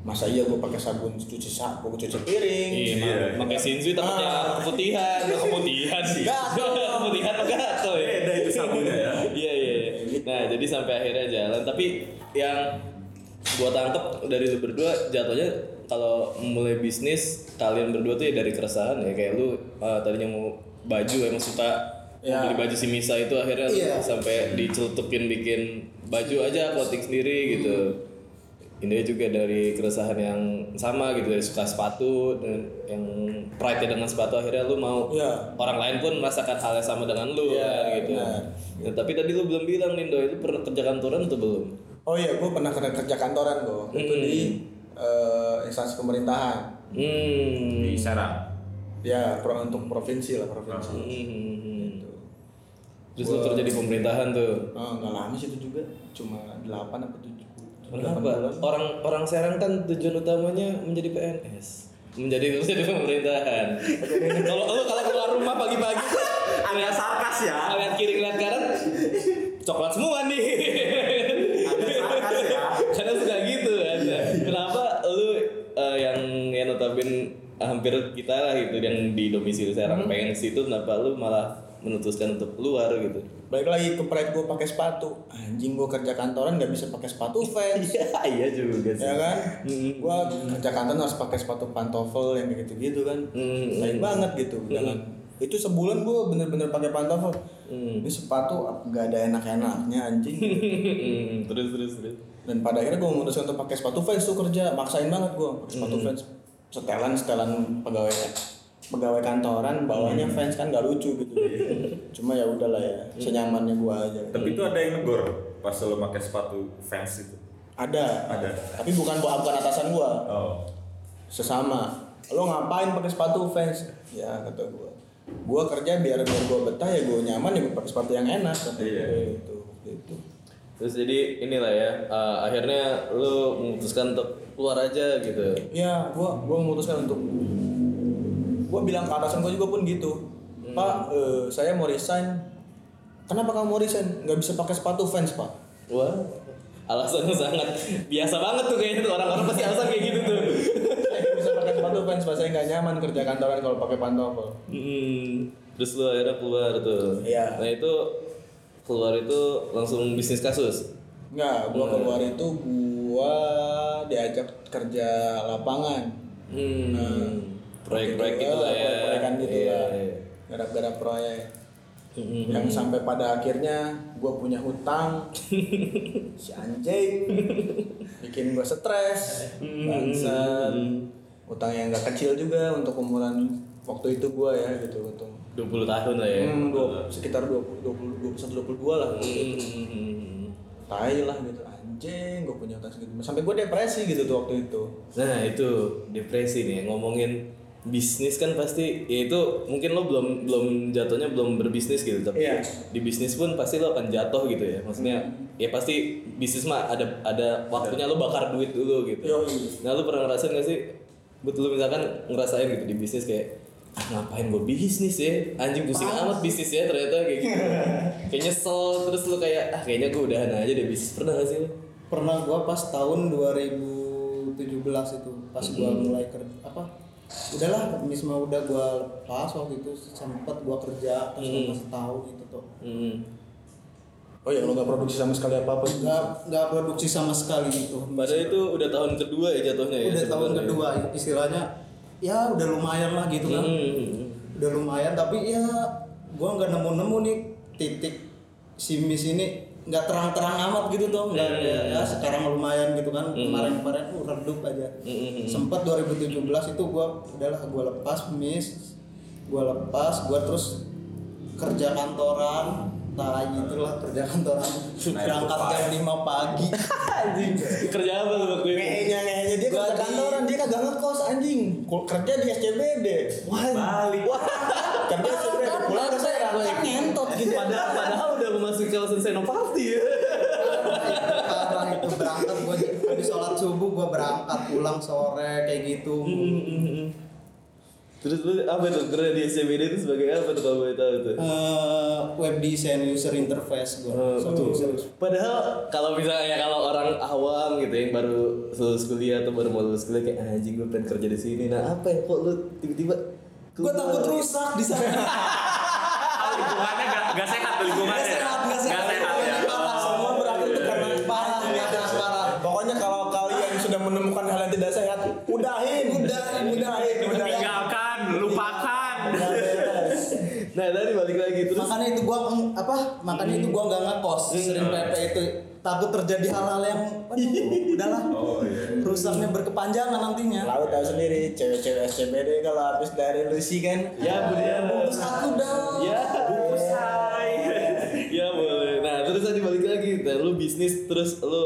masa iya gue pakai sabun cuci sapu cuci piring Iya, Iya. mak- pakai sinsu takutnya Ah. keputihan, nggak keputihan sih. Gatel. keputihan apa gatel ya? Beda itu sabunnya ya. Iya iya. iya. Nah jadi sampai akhirnya jalan. Tapi yang gua tangkep dari lu berdua jatuhnya kalau mulai bisnis kalian berdua tuh ya dari keresahan ya kayak lu uh, tadinya mau baju emang suka Ya. beli baju si Misa itu akhirnya Iya. sampai dicelutukin bikin baju aja clothing sendiri gitu. Ini juga dari keresahan yang sama gitu dari suka sepatu dan yang pride dengan sepatu akhirnya lu mau Iya. orang lain pun merasakan hal yang sama dengan lu Iya, kan gitu. benar. Ya, tapi tadi lu belum bilang Nindo itu pernah kerja kantoran atau belum? oh iya gue pernah kerja, kantoran gue itu di eh, instansi pemerintahan Hmm. Di Serang. ya pro, untuk provinsi lah provinsi Hmm. Terus lu kerja di pemerintahan tuh. Oh, nggak lama sih itu juga cuma 8 apa 7 Kenapa? Orang orang Serang kan tujuan utamanya menjadi PNS. Menjadi kerja di pemerintahan. Kalau lu kalau keluar rumah pagi-pagi Agak sarkas ya. lihat kiri lihat kanan coklat semua nih. Agak sarkas ya. Karena suka gitu kan. Kenapa lu eh, yang notabene hampir kita lah gitu yang di domisili Serang pengen ke situ kenapa lu malah memutuskan untuk keluar gitu? balik lagi ke pride gue pakai sepatu. Anjing gue kerja kantoran nggak bisa pakai sepatu fans. Iya, iya juga sih. ya kan? Gue kerja kantoran harus pakai sepatu pantofel yang kayak gitu gitu kan. Hmm. lain banget gitu jangan. Itu sebulan gue bener-bener pakai pantofel. Hmm. ini sepatu nggak ada enak-enaknya anjing. Terus terus terus. dan pada akhirnya gue memutuskan untuk pakai sepatu fans tuh kerja. Maksain banget gue sepatu Hmm. fans setelan setelan pegawai pegawai kantoran bawahnya Hmm. fans kan gak lucu gitu cuma ya udahlah ya senyamannya gue aja Tapi itu ada yang negor pas lo pakai sepatu fans itu. ada Ada. tapi bukan bukan atasan gue Oh. sesama lo ngapain pakai sepatu fans ya kata gue gue kerja biar biar gue betah ya gue nyaman ya gue pakai sepatu yang enak kata Iya. gitu gitu terus jadi inilah ya eh, akhirnya lu memutuskan untuk keluar aja gitu. Ya gua gua memutuskan untuk gua bilang ke atasan gua juga pun gitu. Pak eh, saya mau resign. Kenapa kamu mau resign? Nggak bisa pakai sepatu fans pak. Wah alasannya sangat biasa banget tuh kayaknya tuh. Orang-orang pasti alasan kayak gitu tuh. Bisa pakai sepatu fans pak. Saya nggak nyaman kerja kantoran kalau pakai pantofel Hmm, terus lu akhirnya keluar tuh. Iya. nah itu keluar itu langsung bisnis kasus nggak gua keluar itu gua diajak kerja lapangan. Hmm, proyek-proyek gitu lah ya. proyekan gitu Iya, lah. iya. garap-garap proyek. Hmm, yang sampai pada akhirnya gue punya hutang. Si anjing. Bikin gue stres. Bangsat. Hutang yang gak kecil juga untuk umuran waktu itu gue ya gitu untung. 20 tahun lah ya. Hmm, dua, sekitar 20, 20, 21, 22 lah. Hmm. Tai lah gitu. Anjing gue punya hutang segitu sampai gue depresi gitu tuh waktu itu. Nah itu depresi nih. Ngomongin bisnis kan pasti ya itu mungkin lo belum belum jatuhnya belum berbisnis gitu tapi Iya. di bisnis pun pasti lo akan jatuh gitu ya. Maksudnya ya pasti bisnis mah ada ada waktunya lo bakar duit dulu gitu. Yoi. nah lo pernah ngerasain gak sih betul misalkan ngerasain gitu di bisnis kayak ah ngapain gue bisnis ya? Anjing pusing amat bisnis ya ternyata kayak gitu. Kayak nyesel terus lo kayak ah kayaknya gue udahan aja deh bisnis. Pernah gak sih lo pernah gua pas tahun 2017 itu pas gua mulai kerja apa udahlah bisma udah gua lepas waktu itu sempet gua kerja terus selama setahun gitu tuh hmm. oh ya lo gak produksi sama sekali apa apa nggak nggak produksi sama sekali gitu. Padahal itu udah tahun kedua ya jatuhnya ya udah tahun kedua istilahnya ya udah lumayan lah gitu kan. Hmm. udah lumayan tapi ya gua nggak nemu-nemu nih titik simis ini. Nggak terang-terang amat gitu tuh nggak ya, ya sekarang lumayan gitu kan. Kemarin-kemarin uh, redup aja. Sempat 2017 itu gua udahlah gua lepas mis gua lepas gua terus kerja kantoran tai itulah kerja kantoran berangkat jam 5 pagi. Anjing. Kerja apa lu waktu itu? Ngehenya ngehenya dia kerja kantoran dia kagak ngekos anjing. Kerja di SCBD wah Balik. wah. Kerja di SCBD pulang ke saya kan ngentot gitu. Padahal, padahal udah memasuki kawasan Senopati. Ya. parah itu berangkat gua habis sholat subuh gua berangkat. Pulang sore kayak gitu Terus lu apa tuh? Kerja di SCBD itu sebagai apa tuh kalau boleh tahu tuh? Eh, web design user interface gua. Satu user Padahal kalau misalnya kalau orang awam gitu yang baru lulus kuliah atau baru mau lulus kuliah kayak "Ah, anjing gue pengen kerja di sini. Nah apa ya? Kok lu tiba-tiba gua takut rusak di sana. Lingkungannya gak, gak sehat lingkungannya. Makanya itu gua nggak ngekos sering PP itu takut terjadi hal-hal yang aduh, udahlah Oh iya. rusaknya berkepanjangan nantinya. Lalu tahu sendiri cewek-cewek SCBD kalau habis dari Lucy kan. Ya budaya terus aku dong. Ya, bungkus ya boleh. Nah, terus tadi balik lagi, nah, lu bisnis terus lu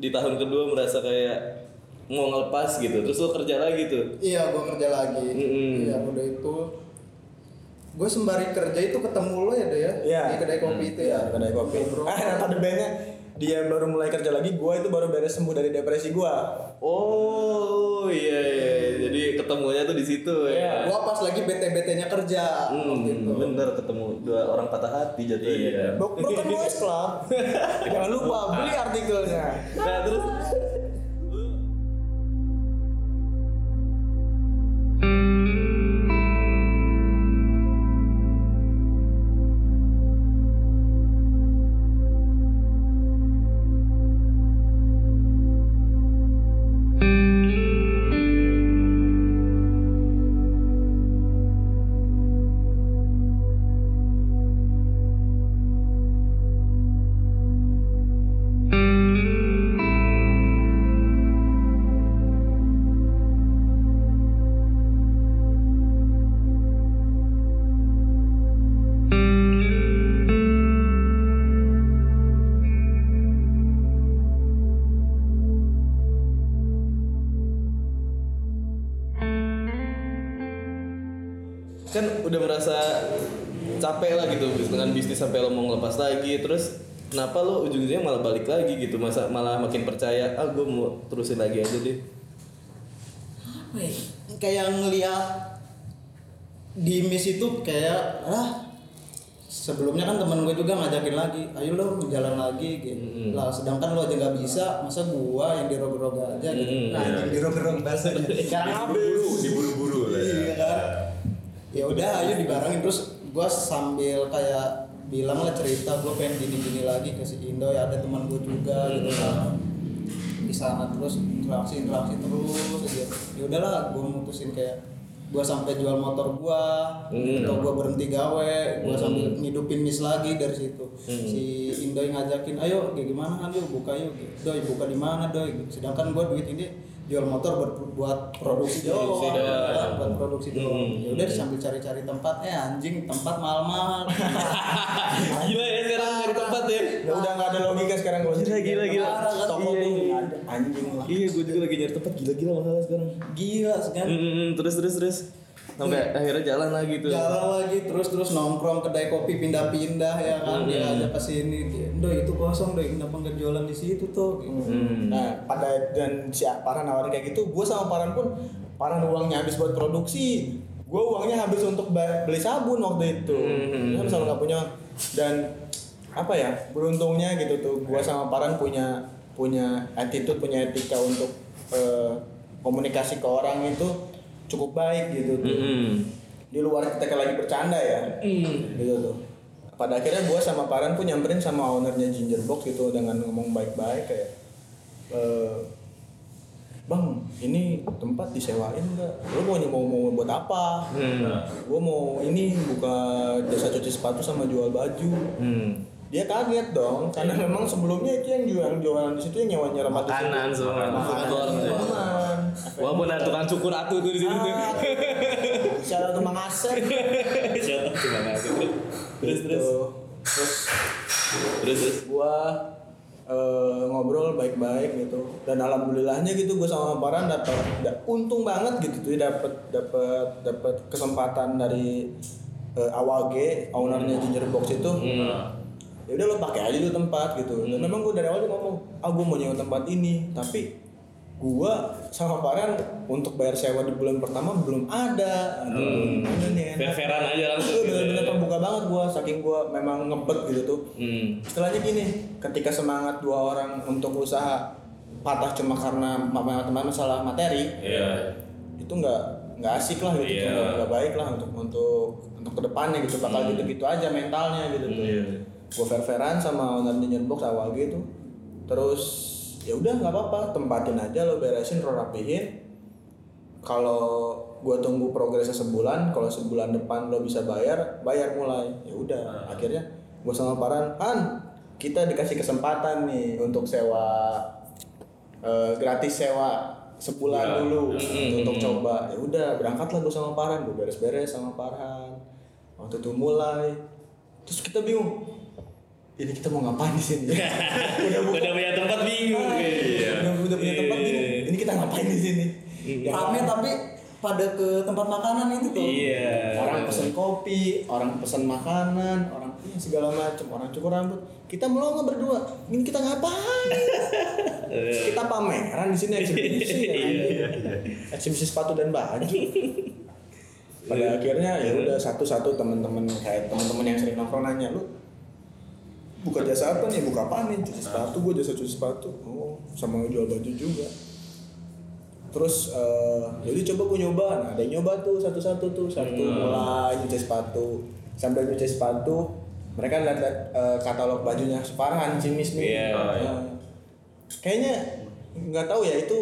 di tahun kedua merasa kayak mau ngelepas gitu, terus lu kerja lagi tuh. iya gua kerja lagi. Mm-mm. iya udah itu gue sembari kerja itu ketemu lo ya deh ya Iya. di kedai kopi itu ya Iya, kedai kopi. Ah, nah, tadi bandnya dia baru mulai kerja lagi, gua itu baru beres sembuh dari depresi gua. Oh, iya iya. Jadi ketemunya tuh di situ ya. gua pas lagi bete betenya kerja Hmm, waktu itu bener ketemu dua orang patah hati jatuhnya. Iya. Bro- Broken Boys Club. Jangan lupa beli artikelnya. Nah, terus sampai lo mau ngelepas lagi terus kenapa lo ujung-ujungnya malah balik lagi gitu masa malah makin percaya ah gue mau terusin lagi aja deh. Ya? kayak ngeliat di miss itu kayak ah sebelumnya kan temen gue juga ngajakin lagi ayo lo jalan lagi gitu. Lah sedangkan lo aja nggak bisa masa gua yang dirog-rog aja gitu. Nah yang dirog-rog bahasanya. Sekarang habis. diburu-buru lah ya. iya kan? Ya udah ayo dibarengin. Terus gua sambil kayak bilang lah cerita gua pengen gini-gini lagi ke si Indo ya ada teman gua juga gitu kan. Di sana terus interaksi interaksi terus aja. Ya udahlah gua mutusin kayak gua sampai jual motor gua Hmm. atau gua berhenti gawe gua sambil ngidupin mis lagi dari situ. Si Indo ngajakin ayo kayak gimana kan yuk buka yuk. Doi buka di mana doi sedangkan gua duit ini jual motor buat buat produksi doang Produksi doang. kan, buat produksi doang Hmm. ya udah sambil cari-cari tempat eh anjing tempat mahal-mahal gila ya sekarang cari tempat ya Ya udah nggak ada logika sekarang kalau Gila, gila, gila. Toko Iya, iya. anjing lah. iya gue juga lagi nyari tempat gila-gila masalah sekarang gila kan Hmm, terus terus terus sampai akhirnya jalan lagi tuh jalan lagi terus terus nongkrong kedai kopi pindah-pindah ya kan dia ajak ke sini dia do itu kosong do kenapa nggak jualan di situ tuh gitu. Hmm. Nah, pada dan si Paran nawarin kayak gitu, gue sama Paran pun Paran uangnya habis buat produksi, gue uangnya habis untuk beli sabun waktu itu. Hmm. Kan sama nggak punya dan apa ya beruntungnya gitu tuh, gue sama Paran punya punya attitude, punya etika untuk eh, komunikasi ke orang itu cukup baik gitu tuh. Hmm. Di luar kita lagi bercanda ya, gitu tuh. Pada akhirnya gue sama Paran pun nyamperin sama ownernya Ginger Box gitu dengan ngomong baik-baik kayak eh, Bang, ini tempat disewain enggak? Lo mau mau mau buat apa? Hmm. Gue mau ini buka jasa cuci sepatu sama jual baju. Hmm. Dia kaget dong, karena memang sebelumnya itu yang jualan jualan di situ yang nyawa nyerah mati Makanan semua. Makanan. Walaupun ada tukang cukur atu tuh di situ tuh. Out to Mang Asep. Siapa cuma ngasih. Terus Gitu. terus Terus terus terus. gua eh, ngobrol baik-baik gitu dan alhamdulillahnya gitu gue sama Paran dapat da- untung banget gitu tuh dapat dapat dapat kesempatan dari eh, Awage ownernya Ginger Box itu Hmm. ya udah lo pakai aja dulu tempat gitu dan memang gue dari awal tuh ngomong ah gue mau nyewa tempat ini tapi gua sama Paran untuk bayar sewa di bulan pertama belum ada Hmm. Fair-fairan aja langsung. Itu gitu. bener-bener terbuka banget gua saking gua memang ngebet gitu tuh Hmm. Istilahnya gini, ketika semangat dua orang untuk usaha patah cuma karena ma- ma- masalah materi, Iya. itu nggak nggak asik lah gitu, Iya. nggak nggak baik lah untuk untuk untuk ke depannya gitu, bakal Hmm. gitu-gitu aja mentalnya gitu tuh. Iya. Gue fair-fairan sama owner Box awal gitu, terus ya udah nggak apa-apa, tempatin aja lo beresin, lo rapihin. Kalau gua tunggu progresnya sebulan, kalau sebulan depan lo bisa bayar, bayar mulai. Ya udah, akhirnya gua sama Paran, Han, kita dikasih kesempatan nih untuk sewa eh, gratis sewa sebulan Ya. dulu Mm-mm. untuk coba. Ya udah, berangkatlah gua sama Paran, gua beres-beres sama Paran. Waktu itu mulai, terus kita bingung. Ini kita mau ngapain di sini? udah buka Udah punya tempat bingung. Iya. udah, udah punya tempat bingung. Ini kita ngapain di sini? Ya, rame tapi pada ke tempat makanan itu tuh Iya. orang pesen kopi, orang pesen makanan, orang iya, segala macam, orang cukur rambut. Kita melongo berdua. Ini kita ngapain? kita pameran di sini eksibisi ya. anjing. Eksibisi sepatu dan baju. Pada akhirnya ya udah satu-satu teman-teman kayak teman-teman yang sering nongkrong nanya lu buka jasa apa nih? Buka apa nih? Cuci sepatu gue jasa cuci sepatu. Oh sama jual baju juga. Terus eh jadi coba gue nyoba. Nah ada yang nyoba tuh satu-satu tuh. Satu mulai nyuci sepatu. Sambil nyuci sepatu mereka lihat eh, katalog bajunya Farhan Cimis nih. Iya. Oh, iya. Kayaknya nggak tahu ya itu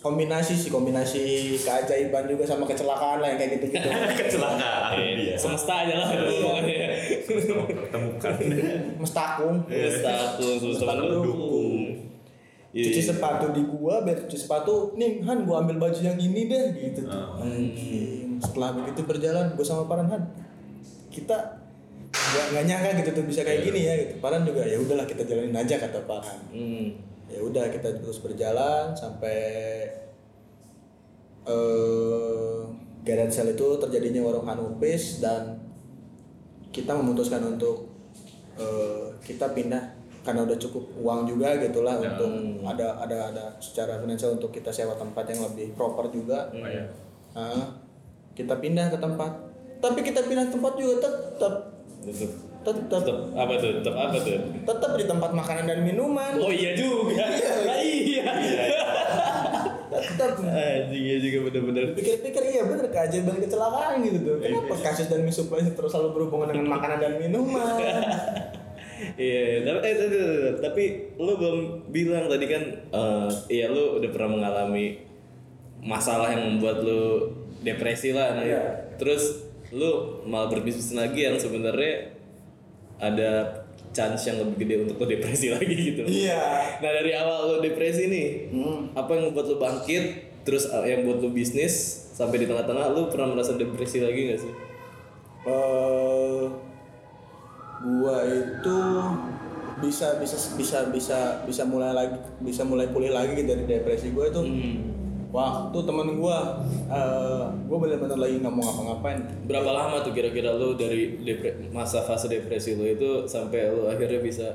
kombinasi sih kombinasi keajaiban juga sama kecelakaan lah yang kayak gitu gitu Kecelakaan. Iya. Semesta aja lah pokoknya. Temukan. mestakung Mestakung semesta mendukung. Iya. cuci sepatu di gua biar cuci sepatu nih Han gua ambil baju yang ini deh gitu tuh Oh. Anjing. setelah begitu berjalan gua sama Paran Han kita nggak nggak nyangka gitu tuh bisa kayak gini ya gitu Paran juga ya udahlah kita jalanin aja kata Paran Hmm. ya udah kita terus berjalan sampai eh garage sale itu terjadinya warung Hanupis dan kita memutuskan untuk eh, kita pindah karena udah cukup uang juga gitulah Ya. untuk ada ada ada secara finansial untuk kita sewa tempat yang lebih proper juga Oh, iya. Nah, kita pindah ke tempat tapi kita pindah tempat juga tetap tetap tetep apa tuh? Tetep apa tuh? tetap di tempat makanan dan minuman Oh iya juga. Nah, iya. tetap Anjing iya juga bener-bener. pikir-pikir iya bener keajaiban kecelakaan gitu tuh kenapa kasus dan misupply terus selalu berhubungan dengan makanan dan minuman? Iya, tapi, eh, tapi, tapi, lu belum bilang tadi kan, eh, iya lu udah pernah mengalami masalah yang membuat lu depresi lah, nah, Iya. terus lu malah berbisnis lagi yang sebenarnya ada chance yang lebih gede untuk lu depresi lagi gitu. iya. Nah dari awal lu depresi nih, apa yang membuat lu bangkit, terus eh, yang buat lu bisnis sampai di tengah-tengah lu pernah merasa depresi lagi gak sih? eh gua itu bisa bisa bisa bisa bisa mulai lagi bisa mulai pulih lagi gitu dari depresi gua itu waktu temen gua eh gua benar-benar lagi nggak mau ngapa-ngapain Berapa lama tuh kira-kira lu dari depre- masa fase depresi lu itu sampai lu akhirnya bisa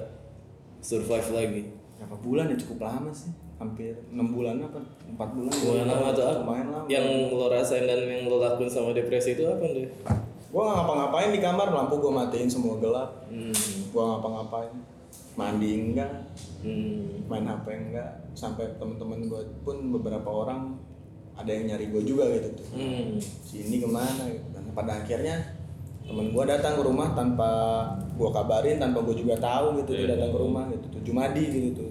survive lagi? berapa bulan ya cukup lama sih hampir enam bulan apa empat bulan Bulan lama tuh apa? lumayan lama Yang lo rasain dan yang lo lakuin sama depresi itu apa deh? gua nggak ngapa-ngapain di kamar lampu gua matiin semua gelap Hmm. gua ngapa-ngapain mandi enggak? Hmm. main HP enggak? Sampai temen-temen gue pun beberapa orang ada yang nyari gue juga gitu. Tuh Hmm. sini ke mana gitu. Kan pada akhirnya temen gue datang ke rumah tanpa gue kabarin tanpa gue juga tahu gitu dia datang ke rumah gitu. Tuh Jumadi gitu tuh.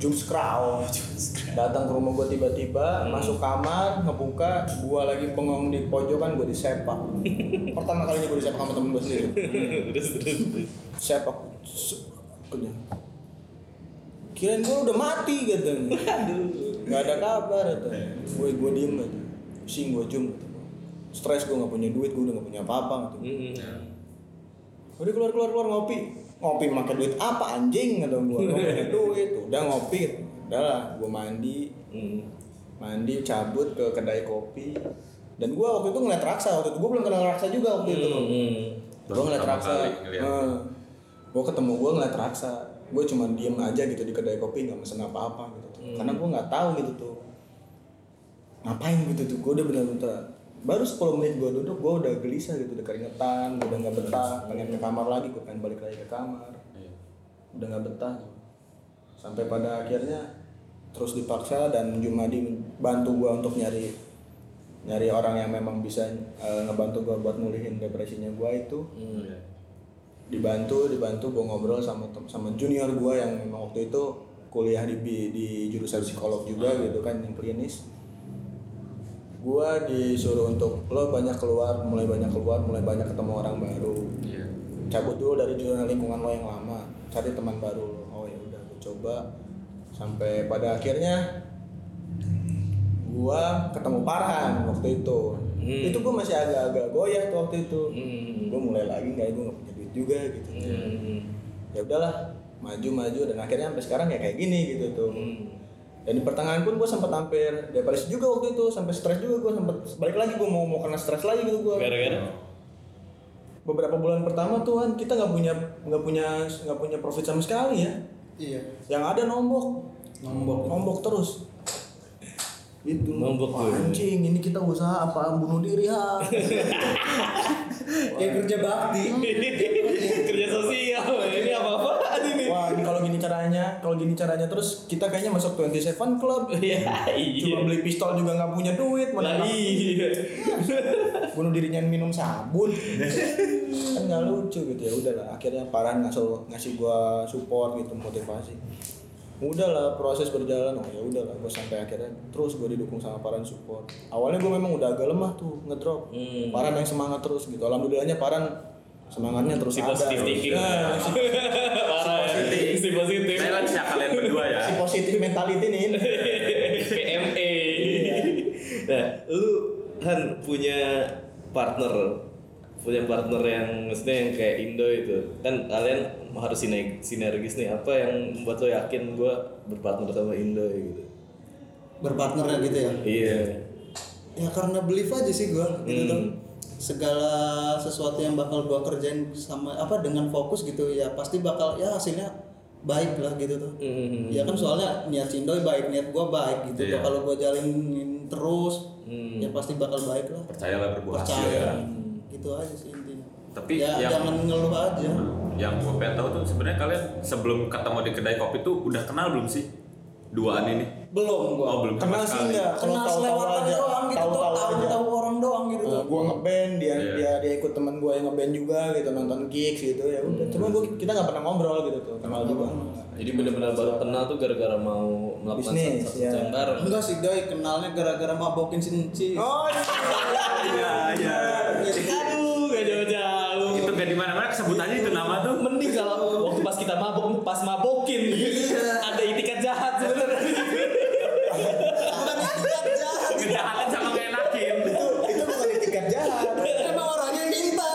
Jumskrow datang ke rumah gue tiba-tiba masuk kamar ngebuka gue lagi bengong di pojokan gue disepak. Pertama kalinya gue disepak sama temen gue sendiri. Terus terus terus. sepak Udah. kirain gue udah mati gitu nggak ada kabar gitu gue gue diem gitu sing gue jum gitu stres gue nggak punya duit gue udah nggak punya apa-apa gitu Hmm. udah keluar keluar keluar ngopi. Ngopi pakai duit apa anjing gitu gue nggak punya duit. Udah ngopi udah lah gue mandi. Mandi cabut ke kedai kopi. Dan gue waktu itu ngeliat raksa waktu itu gue belum kenal raksa juga waktu itu Hmm. gue ngeliat raksa. kali ngeliat. Gue ketemu gue ngeliat raksa. Gue cuma diem aja gitu di kedai kopi nggak mesen apa apa gitu tuh. karena gue nggak tahu gitu tuh ngapain gitu tuh. Gue udah bener-bener baru 10 menit gue duduk gue udah gelisah gitu udah keringetan gue udah nggak betah. Pengen ke kamar lagi gue pengen balik lagi ke kamar. Udah nggak betah sampai pada akhirnya terus dipaksa dan Jumadi bantu gue untuk nyari nyari orang yang memang bisa eh, ngebantu gue buat ngulihin depresinya gue itu. Hmm. Dibantu dibantu gue ngobrol sama sama junior gue yang memang waktu itu kuliah di di jurusan psikolog juga gitu kan yang klinis gue disuruh untuk lo banyak keluar mulai banyak keluar mulai banyak ketemu orang baru Iya. cabut dulu dari zona lingkungan lo yang lama cari teman baru lo oh ya udah gue coba sampai pada akhirnya gua ketemu Parhan waktu itu Hmm. itu gua masih agak-agak goyah tuh waktu itu Hmm. gua mulai lagi nggak duit juga gitu. Hmm. ya udahlah maju maju dan akhirnya sampai sekarang ya kayak gini gitu tuh. Hmm. dan di pertengahan pun gua sempat hampir depresi juga waktu itu sampai stres juga gua sempat balik lagi gua mau mau kena stres lagi gitu gua. Gara-gara? Beberapa bulan pertama tuh kan kita nggak punya nggak punya nggak punya profit sama sekali ya. Iya. yang ada nombok. Nombok. nombok terus. Itu Nombok anjing ini kita usaha apa? Bunuh diri ha Kayak kerja bakti. kerja sosial ini apa apa ini? Wah ini kalau gini caranya kalau gini caranya terus kita kayaknya masuk 27 club. Iya, cuma iya. beli pistol juga nggak punya duit mana iya. bunuh dirinya minum sabun. Kan nggak lucu gitu ya udahlah akhirnya Paran ngasih ngasih gua support gitu motivasi udahlah proses berjalan oh ya udahlah gua sampai akhirnya terus gua didukung sama Paran support awalnya gua memang udah agak lemah tuh ngedrop Hmm. Paran yang semangat terus gitu alhamdulillahnya Paran semangatnya terus Si ada positif thinking. Nah, si, Parah. Si positif. Saya bisa kalian berdua ya. si positif mentality nih PMA. Nah, lu kan punya partner punya partner yang maksudnya yang kayak Indo itu kan kalian harus sine- sinergis nih apa yang membuat lo yakin gue berpartner sama Indo gitu Berpartnernya gitu ya. iya Ya karena believe aja sih gua gitu Hmm. Segala sesuatu yang bakal gua kerjain sama apa dengan fokus gitu ya pasti bakal ya hasilnya baik lah gitu tuh Hmm. ya kan soalnya niat si Indoy baik niat gua baik gitu tuh kalau gua jalanin terus Hmm. ya pasti bakal baik lah Percayalah berbuah hasil percaya ya. Gitu aja sih intinya. Tapi ya yang- jangan ngeluh aja. Yang gue pengen tahu tuh sebenarnya kalian sebelum ketemu di kedai kopi tuh udah kenal belum sih? Duaan ini? belum gua. Oh belum. Kenal sih enggak, kalau kenal tahu-tahu selewatan aja, doang gitu tahu-tahu tahu aja. tahu orang doang gitu tuh. Uh, gua ngeband dia Iya. dia dia ikut teman gua yang ngeband juga gitu nonton gigs gitu ya udah. Cuma gua kita nggak pernah ngobrol gitu tuh kenal juga. Jadi benar-benar baru kenal tuh gara-gara mau melakukan Bisnis, satu ya. bareng. enggak sih Doy kenalnya gara-gara mabokin si Nci. Oh Iya iya. Aduh, gak jauh-jauh. Itu gak di mana-mana kesebutannya itu nama tuh. Mending kalau waktu pas kita mabok, pas mabokin, ada itikat jahat sebenarnya. bukan itikat jahat. Kejahatan sama ngenakin. itu itu bukan etikat jahat. Emang orangnya minta.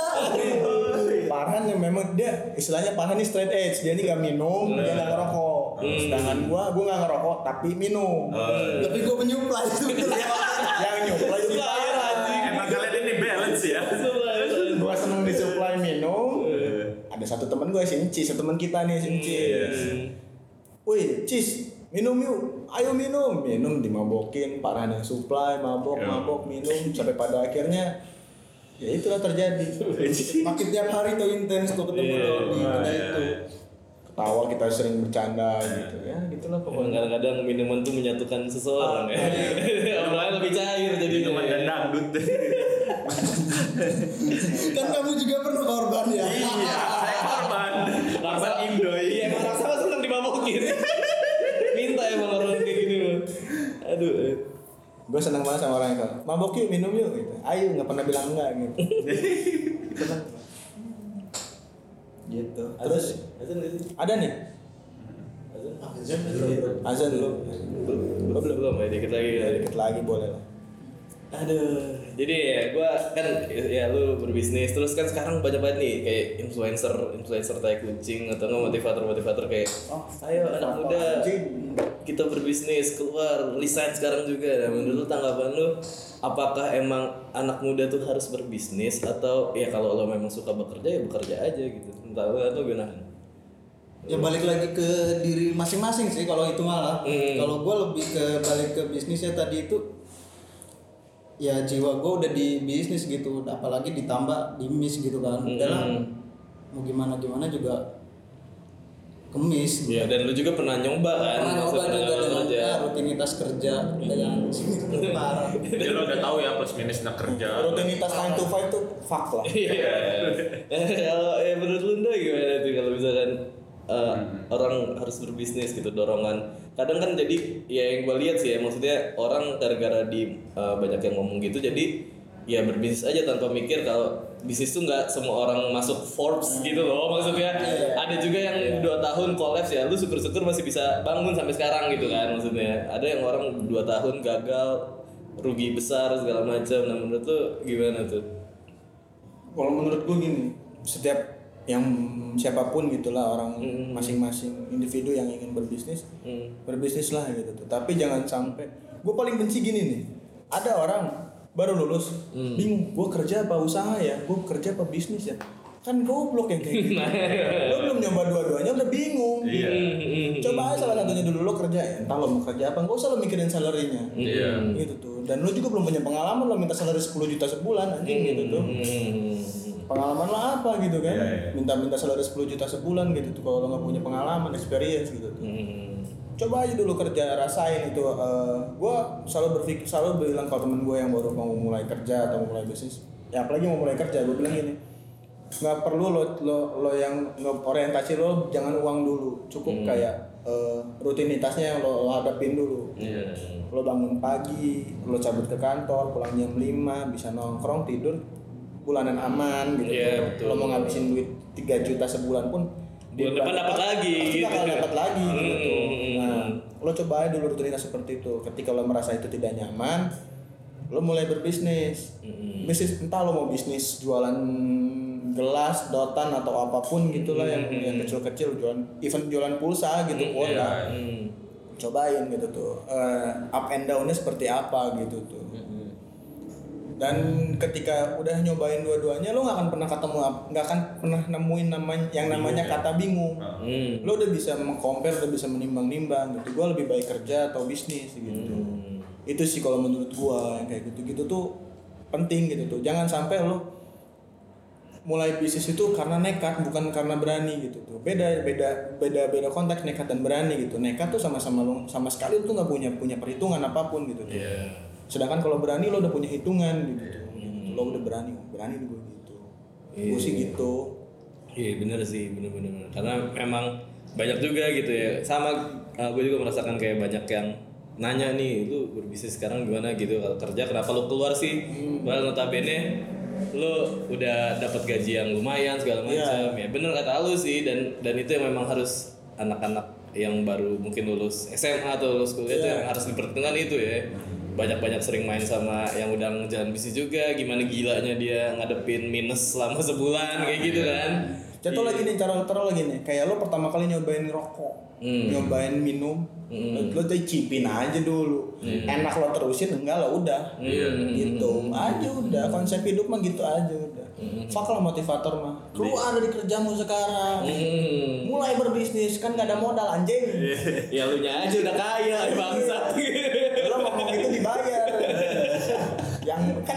Parhan yang memang dia istilahnya Parhan ini straight edge. Dia ini nggak minum dia nggak ngerokok. Sedangkan gua gua nggak ngerokok tapi minum. Tapi gua menyuplai itu. Yang nyuplai jadi ada satu teman gue si Encis satu teman kita nih si Encis wih Cis minum yuk ayo minum minum dimabokin Parhan yang supply mabok Ya. mabok minum sampai pada akhirnya ya itulah terjadi makin tiap hari tuh intens tuh ketemu Iya. lo di kedai Iya, itu iya. ketawa kita sering bercanda gitu ya gitulah Emang pokoknya kadang-kadang minuman tuh menyatukan seseorang ya. Orang lain lebih cair jadi. Minuman dan dangdut. kan kamu juga pernah korban ya Iya, Aduh. eh. gue senang banget sama orang yang kalau mabok yuk minum yuk gitu. Ayo nggak pernah bilang enggak gitu. Gitu. Terus? Azan ada nih. Azan? azan belum. Belum, belum, belum, ya dikit lagi. ya, dikit lagi boleh lah Aduh, jadi ya gue kan ya lu berbisnis terus kan sekarang banyak banget nih kayak influencer influencer tai kucing atau nggak motivator motivator kayak Oh, ayo anak muda anjing? kita berbisnis keluar resign sekarang juga. Nah menurut lu tanggapan lu apakah emang anak muda tuh harus berbisnis atau ya kalau lo memang suka bekerja ya bekerja aja gitu? Entah lu atau gimana? Ya balik lagi ke diri masing-masing sih kalau itu malah. Hmm. kalau gue lebih ke balik ke bisnisnya tadi itu ya jiwa gue udah di bisnis gitu apalagi ditambah di mis gitu kan udahlah Hmm. mau gimana gimana juga kemis gitu. ya dan lu juga pernah nyoba kan pernah nyoba juga dengan aja ya, rutinitas kerja dengan parah Jadi lo udah tahu ya plus minusnya kerja. rutinitas 9 to 5 tuh fuck lah Iya. kalau ya menurut lu Nda gimana tuh kalau misalkan uh, orang harus berbisnis gitu dorongan. Kadang kan jadi ya yang gue lihat sih ya maksudnya orang gara-gara di uh, banyak yang ngomong gitu jadi ya berbisnis aja tanpa mikir kalau bisnis tuh nggak semua orang masuk Forbes gitu loh maksudnya. Ada juga yang dua tahun kolaps ya lu syukur-syukur masih bisa bangun sampai sekarang gitu kan maksudnya. Ada yang orang dua tahun gagal rugi besar segala macam. Nah menurut lu gimana tuh? Kalau menurut gue gini setiap yang siapa pun gitulah orang Hmm. masing-masing individu yang ingin berbisnis Hmm. berbisnis lah gitu tuh tapi jangan sampai gue paling benci gini nih ada orang baru lulus Hmm. bingung gue kerja apa usaha ya gue kerja apa bisnis ya kan goblok yang kayak gitu lo belum nyoba dua-duanya udah bingung Iya. coba aja salah satunya dulu lo kerja ya entah lo mau kerja apa nggak usah lo mikirin salarinya Iya. gitu tuh dan lo juga belum punya pengalaman lo minta salary 10 juta sebulan anjing gitu tuh Hmm. Pengalaman lo apa gitu kan Iya, iya. minta-minta salary 10 juta sebulan gitu tuh kalau lo nggak punya pengalaman experience gitu tuh Hmm. coba aja dulu kerja rasain itu Eh, gua selalu berpikir selalu bilang kalau temen gue yang baru mau mulai kerja atau mau mulai bisnis ya apalagi mau mulai kerja gue bilang gini nggak perlu lo lo lo yang orientasi lo jangan uang dulu cukup kayak eh, rutinitasnya yang lo, lo hadapin dulu Iya. lo bangun pagi lo cabut ke kantor pulang jam 5 bisa nongkrong tidur bulanan aman gitu Iya, betul. lo mau ngabisin duit 3 juta sebulan pun Bulan depan dapat lagi, pasti gitu. bakal dapat lagi gitu Hmm. nah lo coba aja dulu rutinitas seperti itu ketika lo merasa itu tidak nyaman lo mulai berbisnis Hmm. bisnis entah lo mau bisnis jualan gelas dotan atau apa pun gitulah yang yang kecil-kecil jualan even jualan pulsa gitu kuota Hmm. cobain gitu tuh Eh, up and downnya seperti apa gitu tuh dan ketika udah nyobain dua-duanya lo nggak akan pernah ketemu nggak akan pernah nemuin namanya yang namanya kata bingung. Hmm. lo udah bisa mengcompare udah bisa menimbang-nimbang gitu. Gue lebih baik kerja atau bisnis gitu. Hmm. itu sih kalau menurut gua yang kayak gitu-gitu tuh penting gitu tuh. Jangan sampai lo mulai bisnis itu karena nekat bukan karena berani gitu tuh. Beda beda beda beda konteks nekat dan berani gitu. Nekat tuh sama-sama lo sama sekali lo tuh nggak punya punya perhitungan apa pun gitu tuh. Iya. Sedangkan kalau berani lo udah punya hitungan gitu. Tuh. lo udah berani berani gue gitu. Gue sih gitu. Iya bener sih bener bener bener. karena memang banyak juga gitu ya. Sama gue juga merasakan kayak banyak yang nanya nih lu berbisnis sekarang gimana gitu? Kalau kerja kenapa lu keluar sih? Padahal notabene lu udah dapat gaji yang lumayan segala macam ya bener kata lu sih. Dan dan itu yang memang harus anak-anak yang baru mungkin lulus SMA atau lulus kuliah itu yang harus diperhitungkan itu ya banyak-banyak sering main sama yang udah ngejalan bisnis juga. Gimana gilanya dia ngadepin minus selama sebulan kayak gitu kan? Contoh lagi nih, cara taruh lagi nih, kayak lo pertama kali nyobain rokok, Hmm. nyobain minum, lo, lo cicipin aja dulu, enak lo terusin enggak lo udah, gitu. Aja udah konsep hidup mah gitu aja udah. Fuck lah motivator mah, keluar dari kerjamu sekarang, Hmm. mulai berbisnis kan gak ada modal anjing, ya lu nya aja udah kaya bangsat lo ngomong itu dibayar.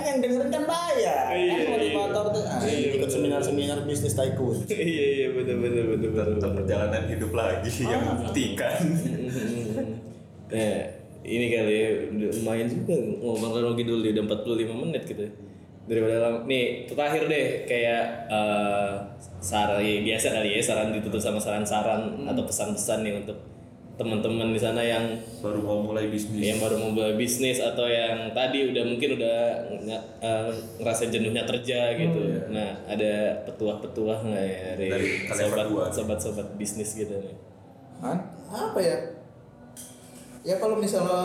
Yang kan dengerin kan bayar, Iya, kan motivator tuh ah, ikut seminar-seminar bisnis tycoon. iya iya bener bener bener bener Tetap perjalanan hidup lagi yang membuktikan. ya ini kali ya lumayan juga ngomong teknologi dulu di udah 45 menit gitu. Daripada lama nih terakhir deh kayak eh saran ya, biasa kali ya saran ditutup sama saran-saran atau pesan-pesan nih untuk teman-teman di sana yang Baru mau mulai bisnis. yang baru mau mulai bisnis atau yang tadi udah mungkin udah eh, ngerasa jenuhnya kerja gitu. Nah, ada petuah-petuah nggak ya dari, Dari sobat sobat-sobat bisnis gitu nih? Hah? apa ya ya kalau misalnya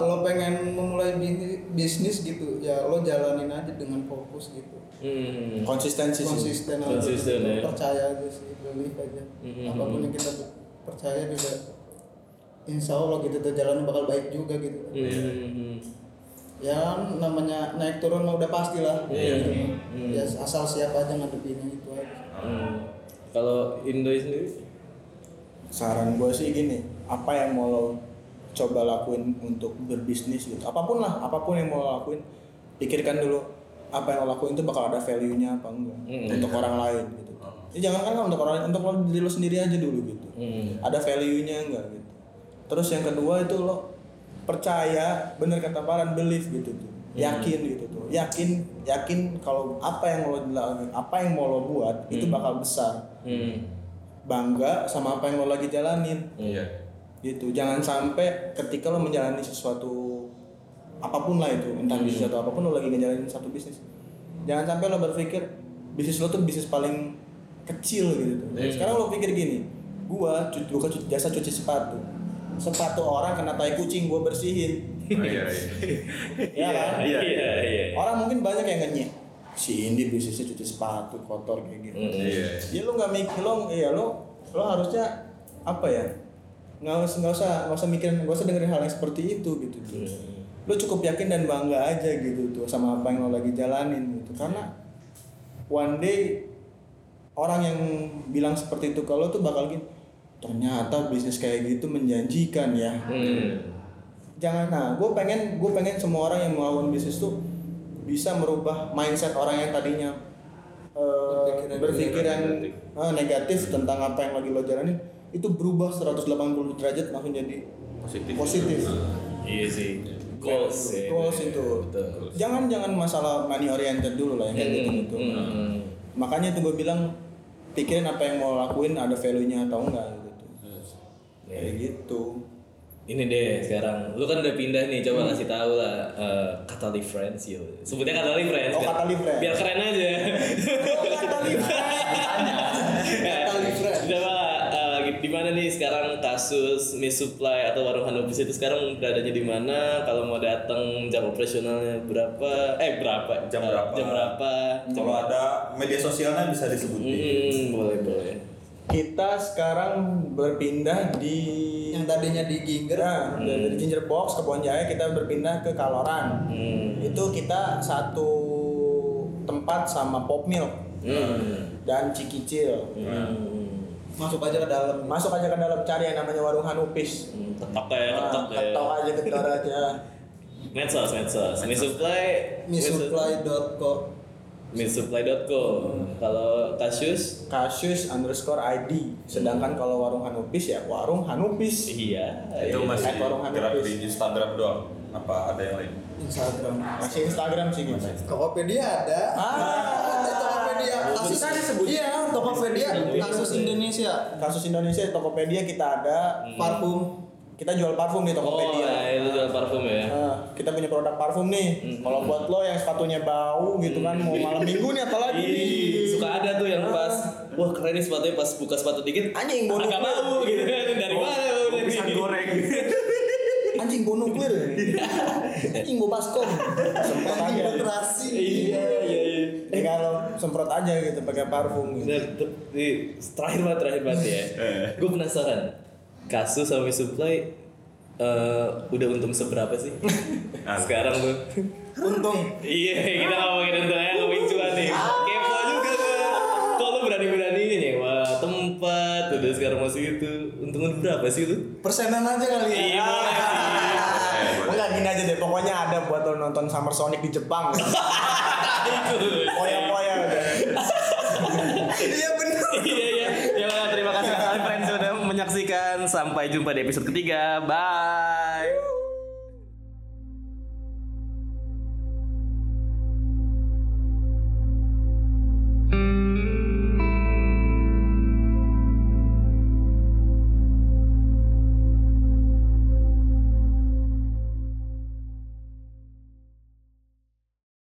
lo pengen memulai bi- bisnis gitu ya lo jalanin aja dengan fokus gitu Hmm. Konsistensi konsisten aja Konsisten, gitu. ya. percaya aja sih believe aja Mhm. apa pun yang kita percaya juga insya Allah gitu tuh jalan bakal baik juga gitu Hmm. ya namanya naik turun mah udah pasti lah Iya. gitu. ya asal siap aja ngadepinnya itu aja Hmm. Kalau Indo sendiri? saran gue sih gini apa yang mau lo coba lakuin untuk berbisnis gitu apa pun lah apa pun yang mau lo lakuin pikirkan dulu apa yang lo lakuin itu bakal ada value nya apa enggak Hmm. untuk orang lain gitu ini jangan kan untuk orang lain untuk lo diri lo sendiri aja dulu gitu Hmm. ada value nya enggak gitu terus yang kedua itu lo percaya bener kata Paran belief gitu tuh. Yakin gitu tuh. Yakin yakin kalau apa yang lo apa yang mau lo buat itu bakal besar. Hmm. bangga sama apa yang lo lagi jalanin. Iya. gitu. Jangan sampai ketika lo menjalani sesuatu apa pun lah itu entah bisnis atau apa pun lo lagi ngejalanin satu bisnis. Jangan sampai lo berpikir bisnis lo tuh bisnis paling kecil gitu tuh. sekarang lo pikir gini gua buka cuci, jasa cuci sepatu sepatu orang kena tai kucing gua bersihin. Oh, iya, iya. ya kan? Iya iya iya. orang mungkin banyak yang ngenyek. Si Indi bisnisnya cuci sepatu kotor kayak gitu. Iya. ya lu nggak mikir lo ya lo lo harusnya apa ya? Nggak usah nggak usah nggak usah mikirin nggak usah dengerin hal yang seperti itu gitu. Tuh lo cukup yakin dan bangga aja gitu tuh sama apa yang lo lagi jalanin gitu. Karena one day orang yang bilang seperti itu kalau tuh bakal gini ternyata bisnis kayak gitu menjanjikan ya Hmm. jangan nah gue pengen gue pengen semua orang yang melakukan bisnis tuh bisa merubah mindset orang yang tadinya eh, Berpikiran berpikir yang negatif. ah, negatif tentang apa yang lagi lo jalanin itu berubah 180 derajat langsung jadi Positif. positif Iya sih. Goals goals itu Betul. jangan jangan masalah money oriented dulu lah yang kayak gitu gitu Hmm. makanya itu gue bilang pikirin apa yang mau lakuin ada value nya atau enggak gitu kayak gitu Ini deh sekarang, lu kan udah pindah nih, coba kasih tahu lah eh, kata Live Friends yuk. Sebutnya kata Live Friends. Oh, biar- kata Live Friends. Biar keren aja. kata Live Kata Live Friends. Coba eh, di mana nih sekarang kasus misupply atau warung Hanobis itu sekarang beradanya di mana? Kalau mau datang jam operasionalnya berapa? Eh berapa? Jam Eh, berapa? Jam berapa? Kalau ada media sosialnya bisa disebutin. Hmm, boleh boleh. Kita sekarang berpindah di Yang tadinya di Ginger. Nah, dari Ginger Box ke Jaya kita berpindah ke Kaloran. Hmm. Itu kita satu tempat sama Pop Milk Hmm. dan Cikicil. Hmm. Masuk aja ke dalam. Masuk aja ke dalam cari yang namanya warung Hanupis. Hmm, Ketok ya, Nah, ketok ya. ketok aja ketok aja. Medsos, medsos. Misupply, Misupply.co Misupply.co. Kalau Kasus, Kasus underscore ID. Sedangkan kalau warung Hanupis ya warung Hanupis. iya. Itu iya. masih warung gerak Hanapis. di Instagram doang. Apa ada yang lain? Instagram. Masih Instagram sih gitu. Tokopedia ada. Ah. ada Tokopedia. Kasus Tadi disebut. Iya, Tokopedia. Kasus Indonesia. Kasus Indonesia Tokopedia kita ada. Parfum. Kita jual parfum di Oh, Tokopedia. nah, itu jual parfum ya. Nah, kita punya produk parfum nih. Kalau buat lo yang sepatunya bau gitu kan, mau malam minggu nih apalagi nih. Ih, suka ada tuh yang pas wah keren nih sepatunya pas buka sepatu dikit Anjing bau agak bau gitu kan dari mana baunya Pisang nih? goreng. Anjing bau nuklir. Anjing bau baskom. Semprot aja. Terasi. Iya iya iya. Ya kalau semprot aja gitu pakai parfum gitu. Nih, terakhir banget terakhir banget ya. Gue penasaran kasus sama supply eh, udah untung seberapa sih? Sekarang tuh. Untung. Iya, kita ngomongin untung ya, ngomongin cuan nih. Kepo juga gue. Kok lu berani-beraninya nyewa tempat, udah sekarang masih itu. Untung udah berapa sih lu? Persenan aja kali ya. Iya, boleh sih. Enggak gini aja deh, pokoknya ada buat lo nonton Summer Sonic di Jepang. Poya-poya udah. menyaksikan. Sampai jumpa di episode ketiga. Bye.